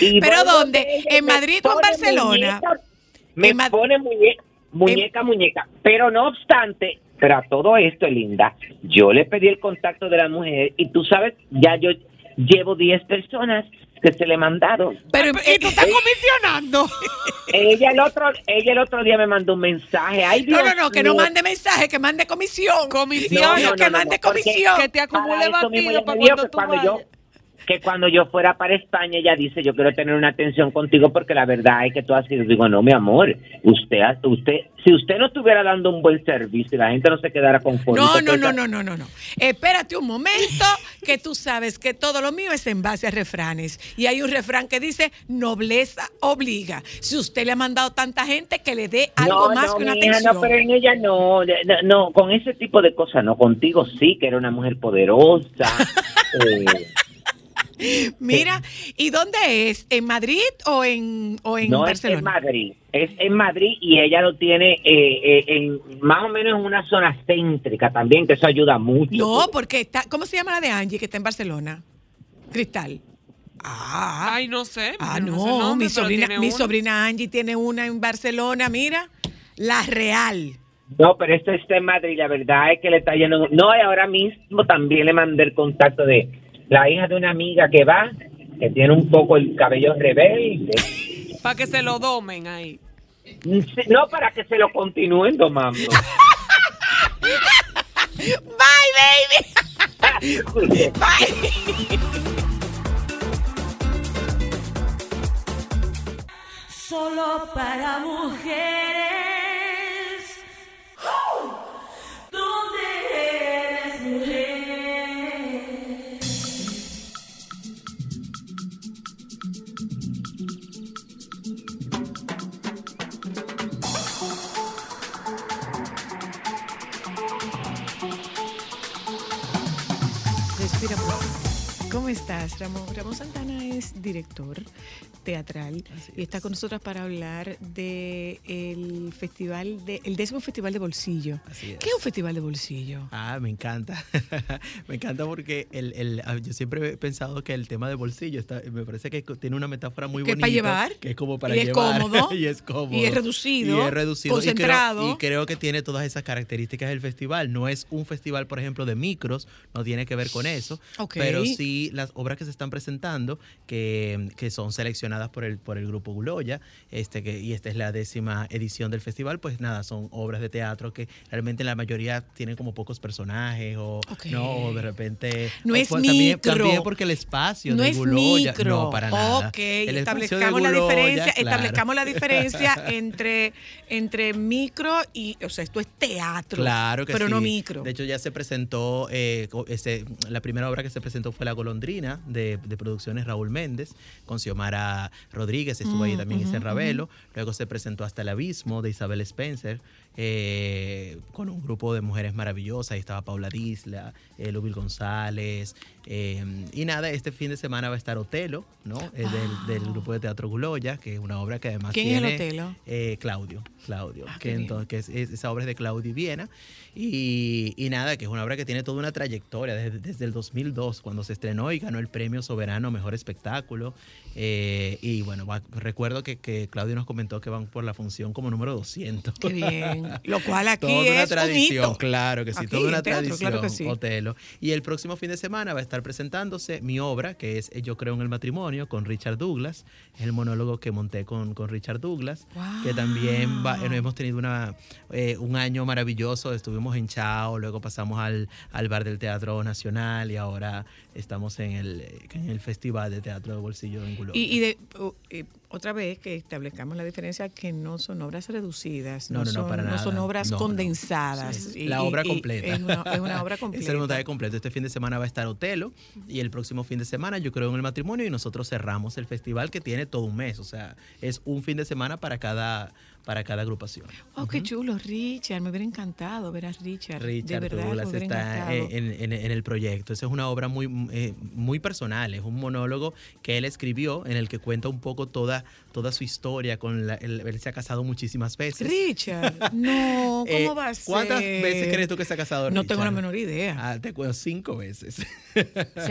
Y ¿Pero dónde? ¿En Madrid o en Barcelona? muñeca, me pone muñeca, muñeca, muñeca. Pero no obstante, pero a todo esto, Linda, yo le pedí el contacto de la mujer y tú sabes, ya yo llevo 10 personas que se le mandaron. Pero ¿y tú estás comisionando? Ella el otro, ella el otro día me mandó un mensaje. Ay, No, Dios no, no, que no mande mensaje, que mande comisión. Comisión, No, no, que no, no, mande no, comisión. Que te acumule batido para cuando tú cuando yo. Que cuando yo fuera para España ella dice yo quiero tener una atención contigo porque la verdad es que tú has sido digo no mi amor usted usted si usted no estuviera dando un buen servicio y la gente no se quedara conforme No, no, no, no, no, no, no. Espérate un momento, que tú sabes que todo lo mío es en base a refranes. Y hay un refrán que dice, nobleza obliga. Si usted le ha mandado tanta gente, que le dé algo no, más no, que una atención. no, pero en ella no, no, con ese tipo de cosas no, contigo sí, que era una mujer poderosa. eh, Mira, ¿y dónde es? ¿En Madrid o en, o en no es en Barcelona? Madrid, es en Madrid y ella lo tiene eh, eh, en más o menos en una zona céntrica también, que eso ayuda mucho. No, porque está, ¿cómo se llama la de Angie que está en Barcelona? Cristal. Ah, Ay, no sé. ah, no, sé el nombre, mi sobrina, mi sobrina Angie tiene una en Barcelona, mira, la Real. No, pero esto está en Madrid, la verdad es que le está yendo... No, y ahora mismo también le mandé el contacto de la hija de una amiga que va, que tiene un poco el cabello rebelde. Para que se lo domen ahí. No para que se lo continúen domando. Bye, baby. Bye. Solo para mujeres. ¿Dónde eres mujer? ¿Cómo estás, Ramón? Ramón Santana es director teatral y está con nosotros para hablar de el festival de el décimo festival de bolsillo. Así es. ¿Qué es un festival de bolsillo? Ah, me encanta. me encanta porque el, el- ah, yo siempre he pensado que el tema de bolsillo está, me parece que tiene una metáfora muy Que es bonita. para llevar. Que es como para Y es llevar. cómodo. y es cómodo. Y es reducido, Y es reducido. Y creo- concentrado. Y creo, que tiene todas esas características del festival. No es un festival, por ejemplo, de micros, no tiene que ver con eso. Ok. Pero sí las obras que se están presentando, que, que son seleccionadas por el, por el grupo Guloya, este, que, y esta es la décima edición del festival, pues nada, son obras de teatro que realmente la mayoría tienen como pocos personajes o, no, o de repente... No es pues también, micro. también porque el espacio No de es Guloya, micro. no, para nada. Ok, El establezcamos la Guloya, diferencia, claro. establezcamos la diferencia entre, entre micro y, o sea, esto es teatro. Claro que pero sí. no micro. De hecho, ya se presentó, eh, ese- la primera obra que se presentó fue La Golondrina, de, de producciones Raúl Méndez, con Xiomara Rodríguez, estuvo ahí Mm, también Isen Ravelo. Luego se presentó Hasta el Abismo, de Isabel Spencer, eh, con un grupo de mujeres maravillosas. Ahí estaba Paula Disla, eh, Lubil González. eh, y nada, este fin de semana va a estar Otelo, ¿no? Del, del grupo de teatro Guloya, que es una obra que además Ah. ¿Quién es el tiene... Otelo? Eh, Claudio, Claudio, Ah, que, entonces, es, es- esa obra es de Claudio y Viena. Y, y nada, que es una obra que tiene toda una trayectoria desde, desde el 2002, cuando se estrenó y ganó el premio Soberano Mejor Espectáculo. Eh, y bueno, va- recuerdo que, que Claudio nos comentó que van por la función como número 200. Qué bien. Lo cual aquí toda una es un tradición, hito. claro que sí, Aquí toda una teatro, tradición, claro que sí. Otelo. Y el próximo fin de semana va a estar presentándose mi obra, que es Yo creo en el matrimonio, con Richard Douglas. Es el monólogo que monté con, con Richard Douglas, que también va- eh, hemos tenido una, eh, un año maravilloso. Estuvimos en Chao, luego pasamos al, al bar del Teatro Nacional y ahora estamos en el, en el Festival de Teatro de Bolsillo en Guloya. Y, y de, otra vez que establezcamos la diferencia que no son obras reducidas, no, No, no, son, para no son obras condensadas. Sí, Y- la obra y completa. Es una, es una obra completa. Es el montaje completo. Este fin de semana va a estar Otelo y el próximo fin de semana yo creo en el matrimonio y nosotros cerramos el festival que tiene todo un mes. O sea, es un fin de semana para cada, para cada agrupación. Oh, qué chulo, Richard. Me hubiera encantado ver a Richard. de Richard verdad, Douglas está en, en- en el proyecto. Esa es una obra muy, eh, muy personal, es un monólogo que él escribió en el que cuenta un poco toda, toda su historia. Con la- él, él se ha casado muchísimas veces. Richard, no, ¿cómo Eh, va a ser? ¿Cuántas veces crees tú que se ha casado? No tengo la menor idea. Ah, te cuento cinco veces. Se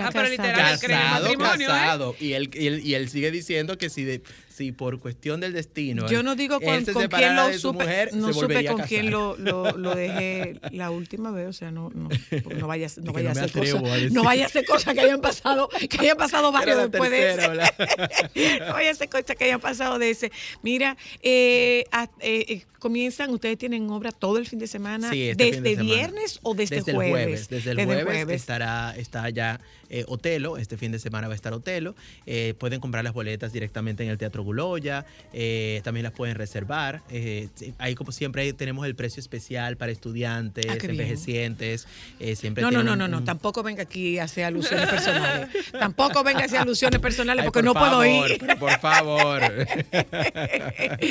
ha Ah, pero literal, el casado, matrimonio, ¿eh? casado. Y, él, y, él, y él sigue diciendo que si, de, si por cuestión del destino. Yo no digo con, se con quién lo supe, mujer, no se supe con quién lo, lo, lo dejé la última vez, o sea, no, no, no vaya, no vaya no a atrevo cosas, a no vaya a ser cosas que hayan pasado, que hayan pasado varios después tercera, de ese. no vaya a ser cosas que hayan pasado de ese. Mira, eh, eh, comienzan, ustedes tienen obra todo el fin de semana, Sí, este desde fin de semana. viernes o desde, desde jueves. el jueves. Desde el jueves, estará está ya eh, Otelo. Este fin de semana va a estar Otelo. Eh, pueden comprar las boletas directamente en el Teatro Guloya. eh, también las pueden reservar. Eh, ahí, como siempre, ahí tenemos el precio especial para estudiantes, Ah, envejecientes. eh, siempre No, no, no, un- no, tampoco venga aquí a hacer alusiones personales. tampoco venga a hacer alusiones personales Ay, porque por no puedo ir. por favor.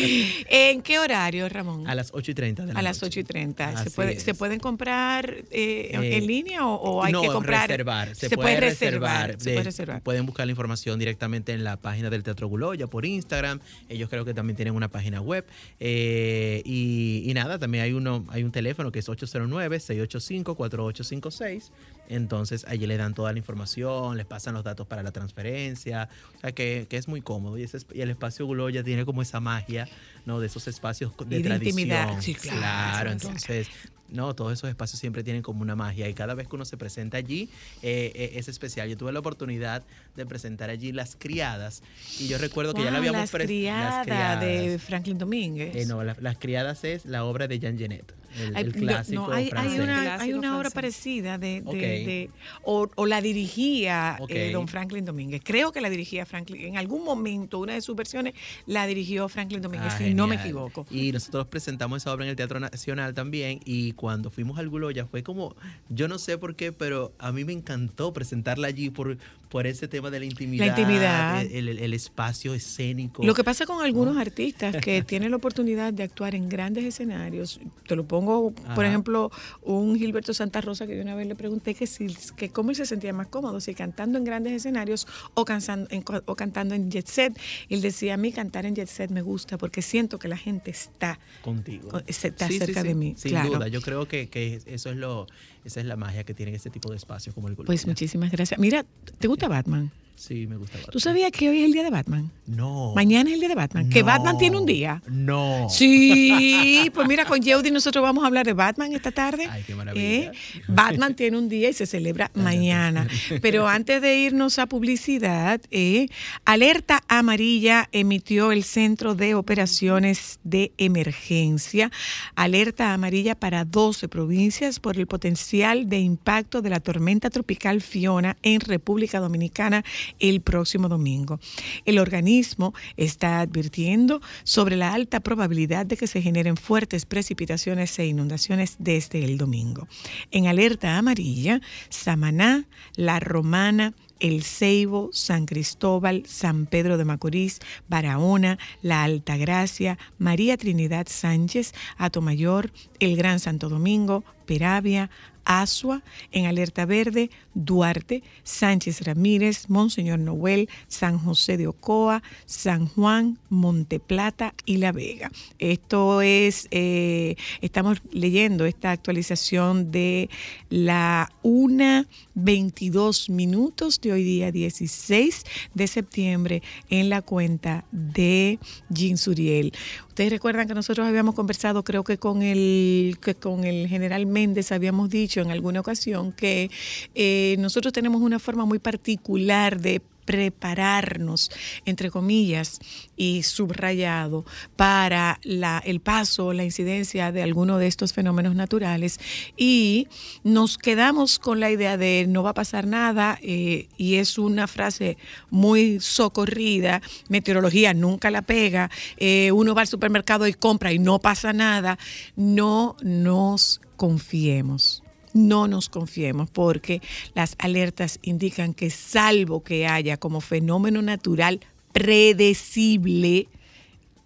¿En qué horario, Ramón? A las 8 y 30 de la A las noche. 8 y 30. ¿Se, puede. ¿Se pueden comprar eh, en- Eh, en línea o, o hay no, que comprar? reservar. Se, puede reservar. Se de- puede reservar. Pueden buscar la información directamente en la página del Teatro Guloya por Instagram. Ellos creo que también tienen una página web. Eh, y, y nada, también hay uno hay un teléfono que es 809-685-4856. Entonces allí le dan toda la información, les pasan los datos para la transferencia. O sea que, que es muy cómodo. Y, ese, es- y el espacio Guloya tiene como esa magia, ¿no? De esos espacios de, Y de tradición. intimidad. Sí, claro, claro. entonces no, todos esos espacios siempre tienen como una magia y cada vez que uno se presenta allí eh, eh, es especial. Yo tuve la oportunidad de presentar allí Las Criadas y yo recuerdo que ya la habíamos las pres- criadas de Franklin Domínguez. Eh, no, la- Las Criadas es la obra de Jean Genet, el, Hay- el no, clásico no, hay, una, hay una obra francés. parecida de, de- Ok. de- o, o la dirigía eh, don Franklin Domínguez. Creo que la dirigía Franklin. En algún momento, una de sus versiones la dirigió Franklin Domínguez, Ah, si no me equivoco. Y nosotros presentamos esa obra en el Teatro Nacional también. Y cuando fuimos al Guloya fue como, yo no sé por qué, pero a mí me encantó presentarla allí por, por ese tema de la intimidad. intimidad. El, el- el espacio escénico. Lo que pasa con algunos artistas que tienen la oportunidad de actuar en grandes escenarios, te lo pongo, por ejemplo, un Gilberto Santa Rosa que yo una vez le pregunté que si que cómo él se sentía más cómodo, si cantando en grandes escenarios o, cansando, en- o cantando en jet set. Él decía, a mí cantar en jet set me gusta porque siento que la gente está contigo. con- está Sí, cerca sí, de mí. Sin claro. duda, yo creo que, que eso es lo, esa es la magia que tienen este tipo de espacios como el Guloya. Pues muchísimas gracias. Mira, ¿te gusta Batman? Sí, me gusta. Batman. ¿Tú sabías que hoy es el día de Batman? No. Mañana es el día de Batman. Que. Batman tiene un día. No. Sí, pues mira, con Yeudi nosotros vamos a hablar de Batman esta tarde. Ay, qué maravilla. ¿Eh? Batman tiene un día y se celebra mañana. Pero antes de irnos a publicidad, eh, alerta amarilla emitió el Centro de Operaciones de Emergencia. Alerta amarilla para 12 provincias por el potencial de impacto de la tormenta tropical Fiona en República Dominicana el próximo domingo. El organismo está advirtiendo sobre la alta probabilidad de que se generen fuertes precipitaciones e inundaciones desde el domingo. En alerta amarilla, Samaná, La Romana, el Ceibo, San Cristóbal, San Pedro de Macorís, Barahona, La Altagracia, María Trinidad Sánchez, Atomayor, el Gran Santo Domingo, Peravia, Asua, en alerta verde, Duarte, Sánchez Ramírez, Monseñor Noel, San José de Ocoa, San Juan, Monteplata y La Vega. Esto es, eh, estamos leyendo esta actualización de la 1.22 minutos de hoy día 16 de septiembre, en la cuenta de Jean Suriel. Ustedes recuerdan que nosotros habíamos conversado, creo que con el, que con el general Méndez habíamos dicho en alguna ocasión que eh, nosotros tenemos una forma muy particular de prepararnos, entre comillas, y subrayado para la, el paso, la incidencia de alguno de estos fenómenos naturales. Y nos quedamos con la idea de no va a pasar nada eh, y es una frase muy socorrida, meteorología nunca la pega, eh, uno va al supermercado y compra y no pasa nada, no nos confiemos no nos confiemos porque las alertas indican que salvo que haya como fenómeno natural predecible,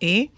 ¿eh?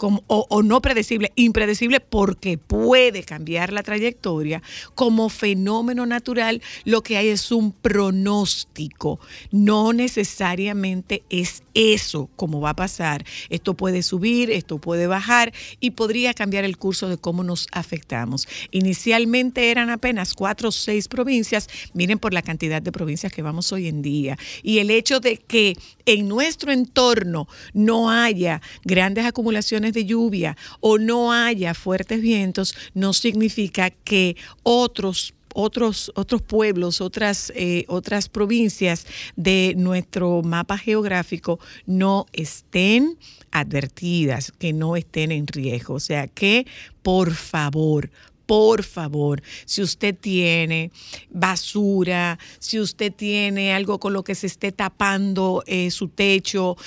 O, no predecible, impredecible porque puede cambiar la trayectoria, como fenómeno natural lo que hay es un pronóstico, no necesariamente es eso como va a pasar. Esto puede subir, esto puede bajar y podría cambiar el curso de cómo nos afectamos. Inicialmente eran apenas cuatro o seis provincias, miren por la cantidad de provincias que vamos hoy en día. Y el hecho de que en nuestro entorno no haya grandes acumulaciones de lluvia o no haya fuertes vientos, no significa que otros otros, otros pueblos, otras, eh, otras provincias de nuestro mapa geográfico no estén advertidas, que no estén en riesgo. O sea que, por favor, por favor, si usted tiene basura, si usted tiene algo con lo que se esté tapando eh, su techo,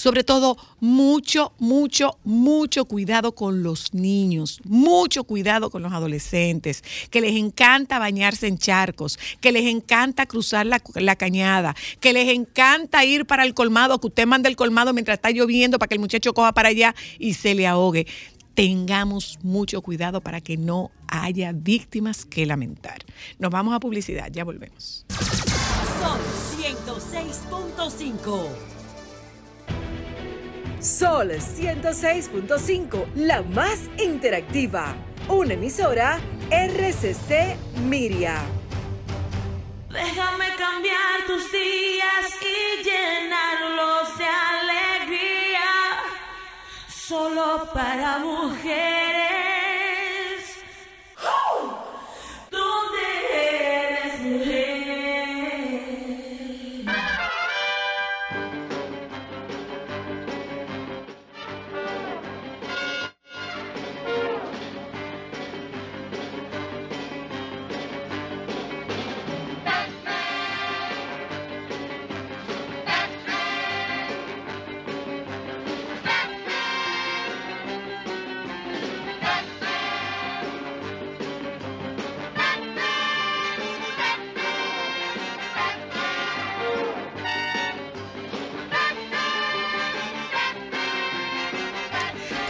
sobre todo mucho, mucho, mucho cuidado con los niños, mucho cuidado con los adolescentes, que les encanta bañarse en charcos, que les encanta cruzar la, cañada, que les encanta ir para el colmado, que usted manda el colmado mientras está lloviendo para que el muchacho coja para allá y se le ahogue. Tengamos mucho cuidado para que no haya víctimas que lamentar. Nos vamos a publicidad, ya volvemos. Son 106.5. Sol 106.5, la más interactiva. Una emisora RCC Miria. Déjame cambiar tus días y llenarlos de alegría. Solo para mujeres. ¿Dónde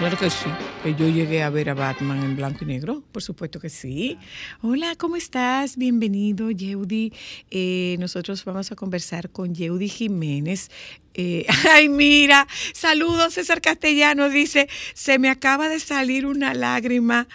Claro que sí, que yo llegué a ver a Batman en blanco y negro, por supuesto que sí. Hola, ¿cómo estás? Bienvenido, Yeudi. Eh, nosotros vamos a conversar con Yeudi Jiménez. Eh, ay, mira, saludos, César Castellano dice, se me acaba de salir una lágrima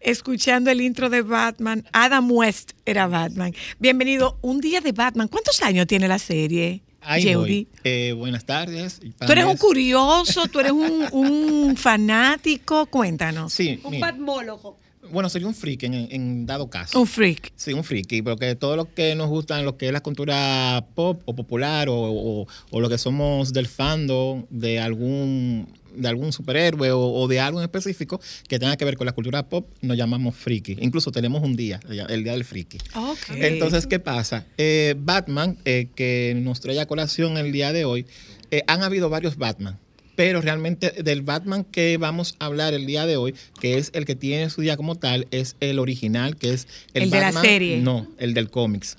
escuchando el intro de Batman. Adam West era Batman. Bienvenido, un día de Batman. ¿Cuántos años tiene la serie? Ahí voy. Eh, buenas tardes. Tú eres un curioso, tú eres un, un fanático, cuéntanos. Sí, Un patmólogo. Bueno, sería un freak en, en dado caso. Un freak. Sí, un friki, porque todo lo que nos gustan, lo que es la cultura pop o popular o, o- o lo que somos del fandom de algún de algún superhéroe o, o de algo en específico que tenga que ver con la cultura pop, nos llamamos friki. Incluso tenemos un día, el día del friki. Ok. Entonces, ¿qué pasa? Eh, Batman, eh, que nos trae a colación el día de hoy, eh, han habido varios Batman. Pero realmente del Batman que vamos a hablar el día de hoy, que es el que tiene su día como tal, es el original, que es el, El de la serie. No, el del cómics.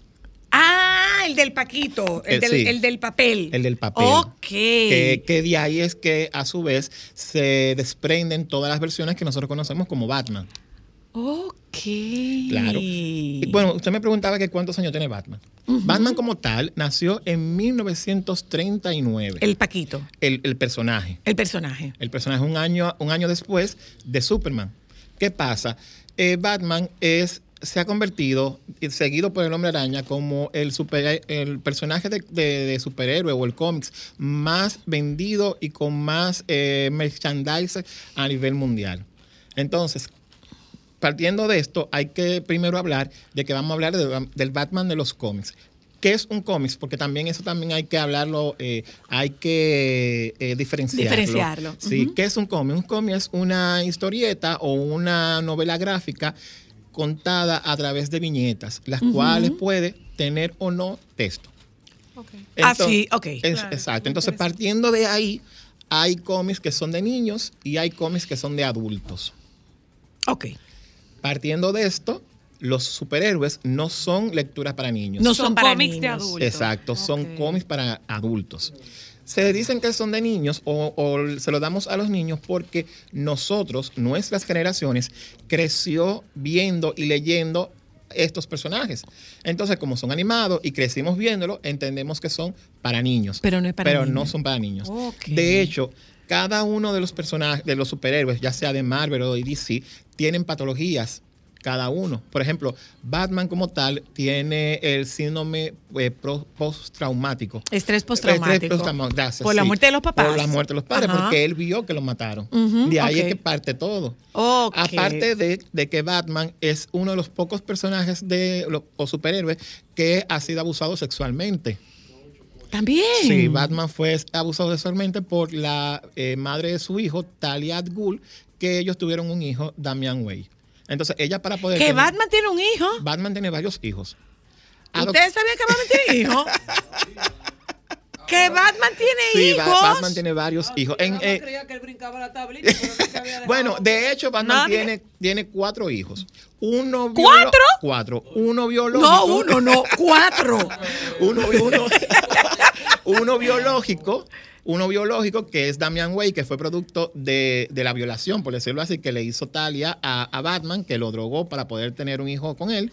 Ah, el del Paquito, el, Eh, del, sí. el del papel. El del papel. Ok. Que, que de ahí es que a su vez se desprenden todas las versiones que nosotros conocemos como Batman. Ok. Claro. Y bueno, usted me preguntaba que cuántos años tiene Batman. Batman como tal nació en 1939. El Paquito, El, el personaje. el personaje. El personaje un año, un año después de Superman. ¿Qué pasa? Eh, Batman es se ha convertido, seguido por el hombre araña, como el, super, el personaje de, de- de superhéroe o el cómics más vendido y con más eh, merchandise a nivel mundial. Entonces, partiendo de esto, hay que primero hablar de que vamos a hablar de- del Batman de los cómics. ¿Qué es un cómics? Porque también eso también hay que hablarlo, eh, hay que eh, diferenciarlo. Diferenciarlo. Sí. ¿qué es un cómic? Un cómic es una historieta o una novela gráfica contada a través de viñetas, las cuales puede tener o no texto. Ah, sí, ok. es- Claro, exacto. Entonces, partiendo de ahí, hay cómics que son de niños y hay cómics que son de adultos. Ok. Partiendo de esto, los superhéroes no son lecturas para niños. No son Son para cómics de niños. adultos. Exacto, son cómics para adultos. Se dicen que son de niños o, o se lo damos a los niños porque nosotros, nuestras generaciones, creció viendo y leyendo estos personajes. Entonces, como son animados y crecimos viéndolo, entendemos que son para niños. Pero no es para Pero niños. no son para niños. De hecho, cada uno de los personajes, de los superhéroes, ya sea de Marvel o de DC, tienen patologías. Cada uno. Por ejemplo, Batman como tal tiene el síndrome eh, postraumático. Estrés postraumático. Gracias, Por la sí. muerte de los papás. Por la muerte de los padres, Ajá. porque él vio que lo mataron. De ahí es que parte todo. Aparte de, de que Batman es uno de los pocos personajes de o superhéroes que ha sido abusado sexualmente. También. Sí, Batman fue abusado sexualmente por la eh, madre de su hijo, Talia al Ghul, que ellos tuvieron un hijo, Damian Wayne. Entonces, ella para poder... Que tener- Batman tiene un hijo. Batman tiene varios hijos. Adop- ¿Ustedes sabían que Batman tiene hijo? que Batman tiene Sí, Ba- hijos. Batman tiene varios hijos. En, eh, creía que él brincaba la tablita, pero no bueno, de hecho, Batman Nadie. tiene, tiene cuatro hijos. Uno ¿Cuatro? Cuatro. Uno biológico. No, uno, no, cuatro. uno, uno, uno biológico. Uno biológico que es Damian Wayne, que fue producto de, de la violación, por decirlo así, que le hizo Talia a, a Batman, que lo drogó para poder tener un hijo con él.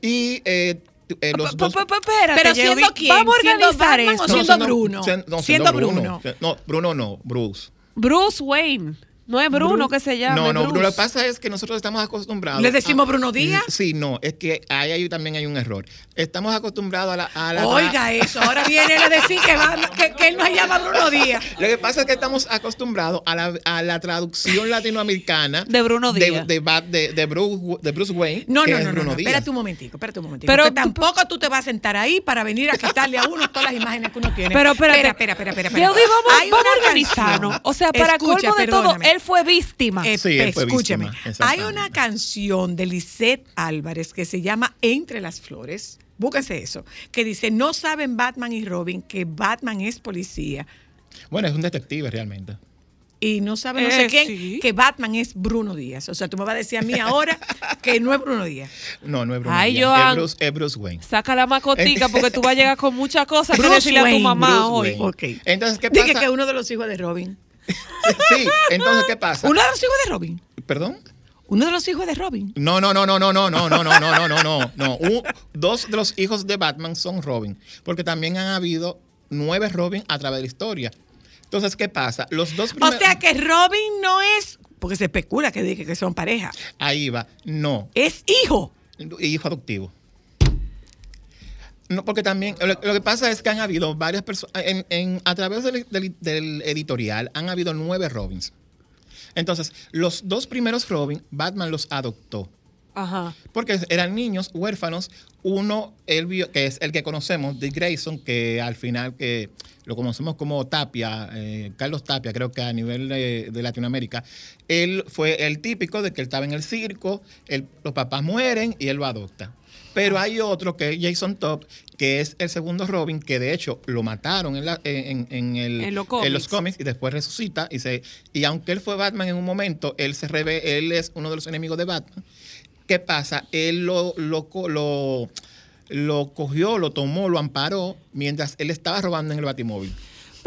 Y eh, eh, los dos. Espérate, Pero siendo quién? Vamos a ¿Siendo organizar esto. siendo siendo- Bruno? sien- no, Siendo Bruno. No, Bruno no, Bruce. Bruce Wayne. No es Bruno que se llama. No, no, Bruce. lo que pasa es que nosotros estamos acostumbrados. ¿Le decimos a- Bruno Díaz? Sí, no, es que ahí, ahí también hay un error. Estamos acostumbrados a la. a la- Oiga eso, ahora viene a decir que, Batman- que, que él no se llama Bruno Díaz. Lo que pasa es que estamos acostumbrados a la, a la traducción latinoamericana De Bruno Díaz. de, de- de Bruce, de Bruce Wayne. No, que no, es no, no, Bruno no. Díaz. Espérate un momentico, espérate un momentico. Pero tampoco tú te vas a sentar ahí para venir a quitarle a uno todas las imágenes que uno tiene. Pero espérate. Espera, espera, espera, espera. Vamos, Hay vamos una a organizarnos. O sea, para Escucha, colmo de todo, perdóname. Él fue víctima. Eh, Sí, él fue escúchame. víctima, Hay una canción de Lisette Álvarez que se llama Entre las Flores. Búsquense eso. Que dice: No saben Batman y Robin que Batman es policía. Bueno, es un detective realmente. Y no saben no Eh, sé quién sí. que Batman es Bruno Díaz. O sea, tú me vas a decir a mí ahora que no es Bruno Díaz. No, no es Bruno Ay, Díaz. Joan. Es Bruce, es Bruce Wayne. Saca la macotica porque tú vas a llegar con muchas cosas que Bruce decirle a tu Wayne, mamá Bruce hoy. Wayne. Ok. Entonces, ¿qué pasa? Dije que uno de los hijos de Robin. Sí, entonces, ¿qué pasa? Uno de los hijos de Robin. ¿Perdón? Uno de los hijos de Robin. No, no, no, no, no, no, no, no, no, no, no, no, no. Un- dos de los hijos de Batman son Robin, porque también han habido nueve Robin a través de la historia. Entonces, ¿qué pasa? Los dos O sea que Robin no es, porque se especula que que son pareja, Ahí va. No. es hijo. Hijo adoptivo. No, porque también lo, lo que pasa es que han habido varias personas, en, en- a través del, del- del editorial han habido nueve Robins. Entonces, los dos primeros Robin, Batman los adoptó. Ajá. Porque eran niños huérfanos. Uno, él vio- que es el que conocemos, Dick Grayson, que al final que lo conocemos como Tapia, eh, Carlos Tapia, creo que a nivel de, de Latinoamérica. Él fue el típico de que él estaba en el circo, él- los papás mueren y él lo adopta. Pero hay otro que es Jason Top, que es el segundo Robin, que de hecho lo mataron en, la- en- en el- En los en los cómics. y después resucita. Y, se, y aunque él fue Batman en un momento, él se reve, él es uno de los enemigos de Batman. ¿Qué pasa? Él lo, lo, lo, lo cogió, lo tomó, lo amparó mientras él estaba robando en el Batimóvil.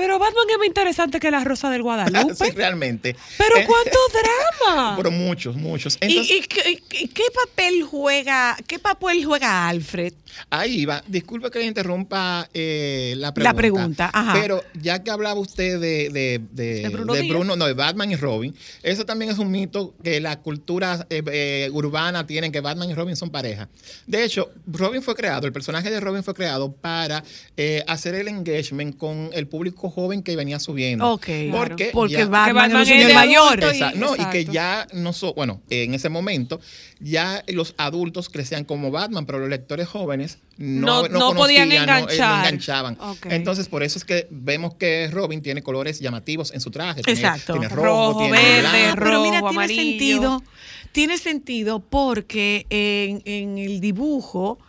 Pero Batman es más interesante que la Rosa del Guadalupe. sí, realmente. Pero Eh, cuánto drama. Pero muchos, muchos. ¿Y, Entonces, y qué- y qué papel juega, qué papel juega Alfred? Ahí va. Disculpe que le interrumpa eh, la pregunta. La pregunta, ajá. Pero ya que hablaba usted de, de, de- De Bruno de. Bruno, no, de Batman y Robin, eso también es un mito que la cultura eh, eh, urbana tiene, que Batman y Robin son pareja. De hecho, Robin fue creado, el personaje de Robin fue creado para eh, hacer el engagement con el público joven que venía subiendo. Ok. Porque, Claro. Porque ya- Batman es un señor mayor. Exacto. No, y que ya no so- bueno, en ese momento ya los adultos crecían como Batman, pero los lectores jóvenes no, No- no, no podían conocían, eh, no enganchar. enganchaban. Entonces, por eso es que vemos que Robin tiene colores llamativos en su traje. Tiene- Exacto. Tiene, rojo, tiene blanco. Pero mira, tiene amarillo. sentido, tiene sentido porque en, en el dibujo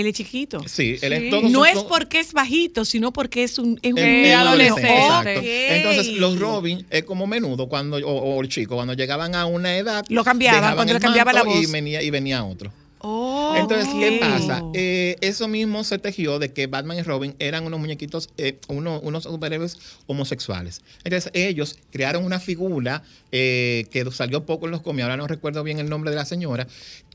él es chiquito. Sí, él es todo no es porque es bajito, sino porque es un, es un adolescente. Entonces, los Robin es como menudo cuando, o, o el chico, cuando llegaban a una edad. Lo cambiaban, cuando le cambiaba la manto Y voz. venía, y venía otro. Oh, Entonces, ¿qué pasa? Eh, eso mismo se tejió de que Batman y Robin eran unos muñequitos, eh, uno- unos superhéroes homosexuales. Entonces, ellos crearon una figura eh, que salió poco en los cómics, ahora no recuerdo bien el nombre de la señora,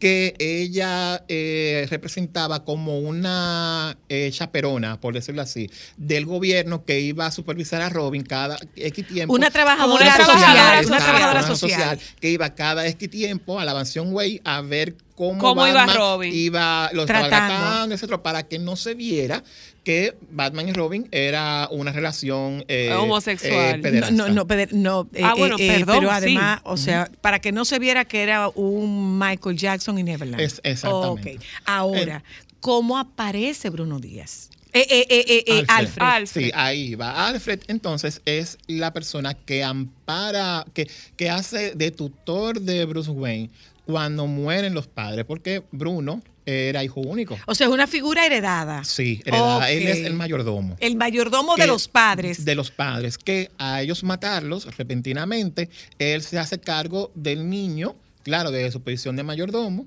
que ella eh, representaba como una eh, chaperona, por decirlo así, del gobierno que iba a supervisar a Robin cada X tiempo. Una trabajadora social, una trabajadora social. que iba cada X tiempo a la mansión Way a ver cómo, ¿Cómo iba Robin? iba lo estaba Tratando. tratando, etcétera, para que no se viera que Batman y Robin era una relación eh, Homosexual. eh, pederasta. No, no, peder- no, eh, Ah, bueno, eh, perdón, pero sí. además, o sea, para que no se viera que era un Michael Jackson y Neverland. Es- exactamente. Ok. Ahora, ¿cómo aparece Bruno Díaz? Eh, eh, eh, eh, eh, Alfred. Sí, ahí va. Alfred, entonces, es la persona que ampara, que, que hace de tutor de Bruce Wayne cuando mueren los padres, porque Bruno era hijo único. O sea, es una figura heredada. Sí, heredada. Él es el mayordomo. El mayordomo de los padres. De los padres, que a ellos matarlos repentinamente, él se hace cargo del niño, claro, de su posición de mayordomo,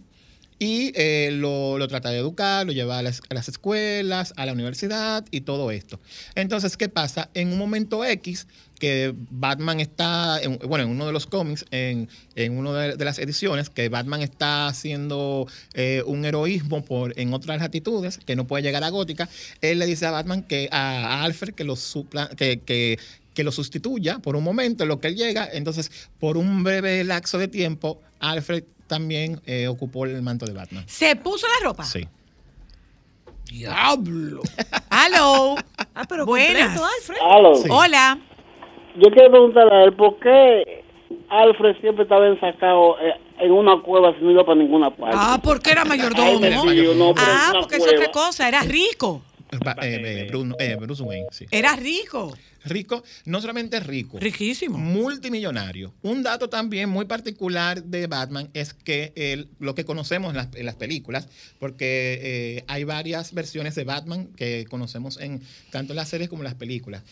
y eh, lo, lo trata de educar, lo lleva a las, a las escuelas, a la universidad y todo esto. Entonces, ¿qué pasa? En un momento X, que Batman está, en- bueno, en uno de los cómics, en, en una de, las ediciones, que Batman está haciendo eh, un heroísmo por, en otras latitudes, que no puede llegar a Gótica, él le dice a Batman que a, a Alfred que lo supla, que, que, que lo sustituya por un momento en lo que él llega. Entonces, por un breve lapso de tiempo, Alfred también eh, ocupó el manto de Batman. ¿Se puso la ropa? Sí. Diablo. Hello. Ah, pero Buenas. completo, Alfred. Aló. Sí. Hola. Yo quiero preguntarle a él por qué Alfred siempre estaba ensacado eh, en una cueva si no iba para ninguna parte. Ah, porque era mayordomo. Ay, me no, ah, porque es otra cosa, era rico. Ba- eh, eh, Bruno- eh, Bruce Wayne, sí. Era rico. Rico, no solamente rico. Riquísimo. Multimillonario. Un dato también muy particular de Batman es que él, lo que conocemos en las, en las películas, porque eh, hay varias versiones de Batman que conocemos en tanto en las series como en las películas.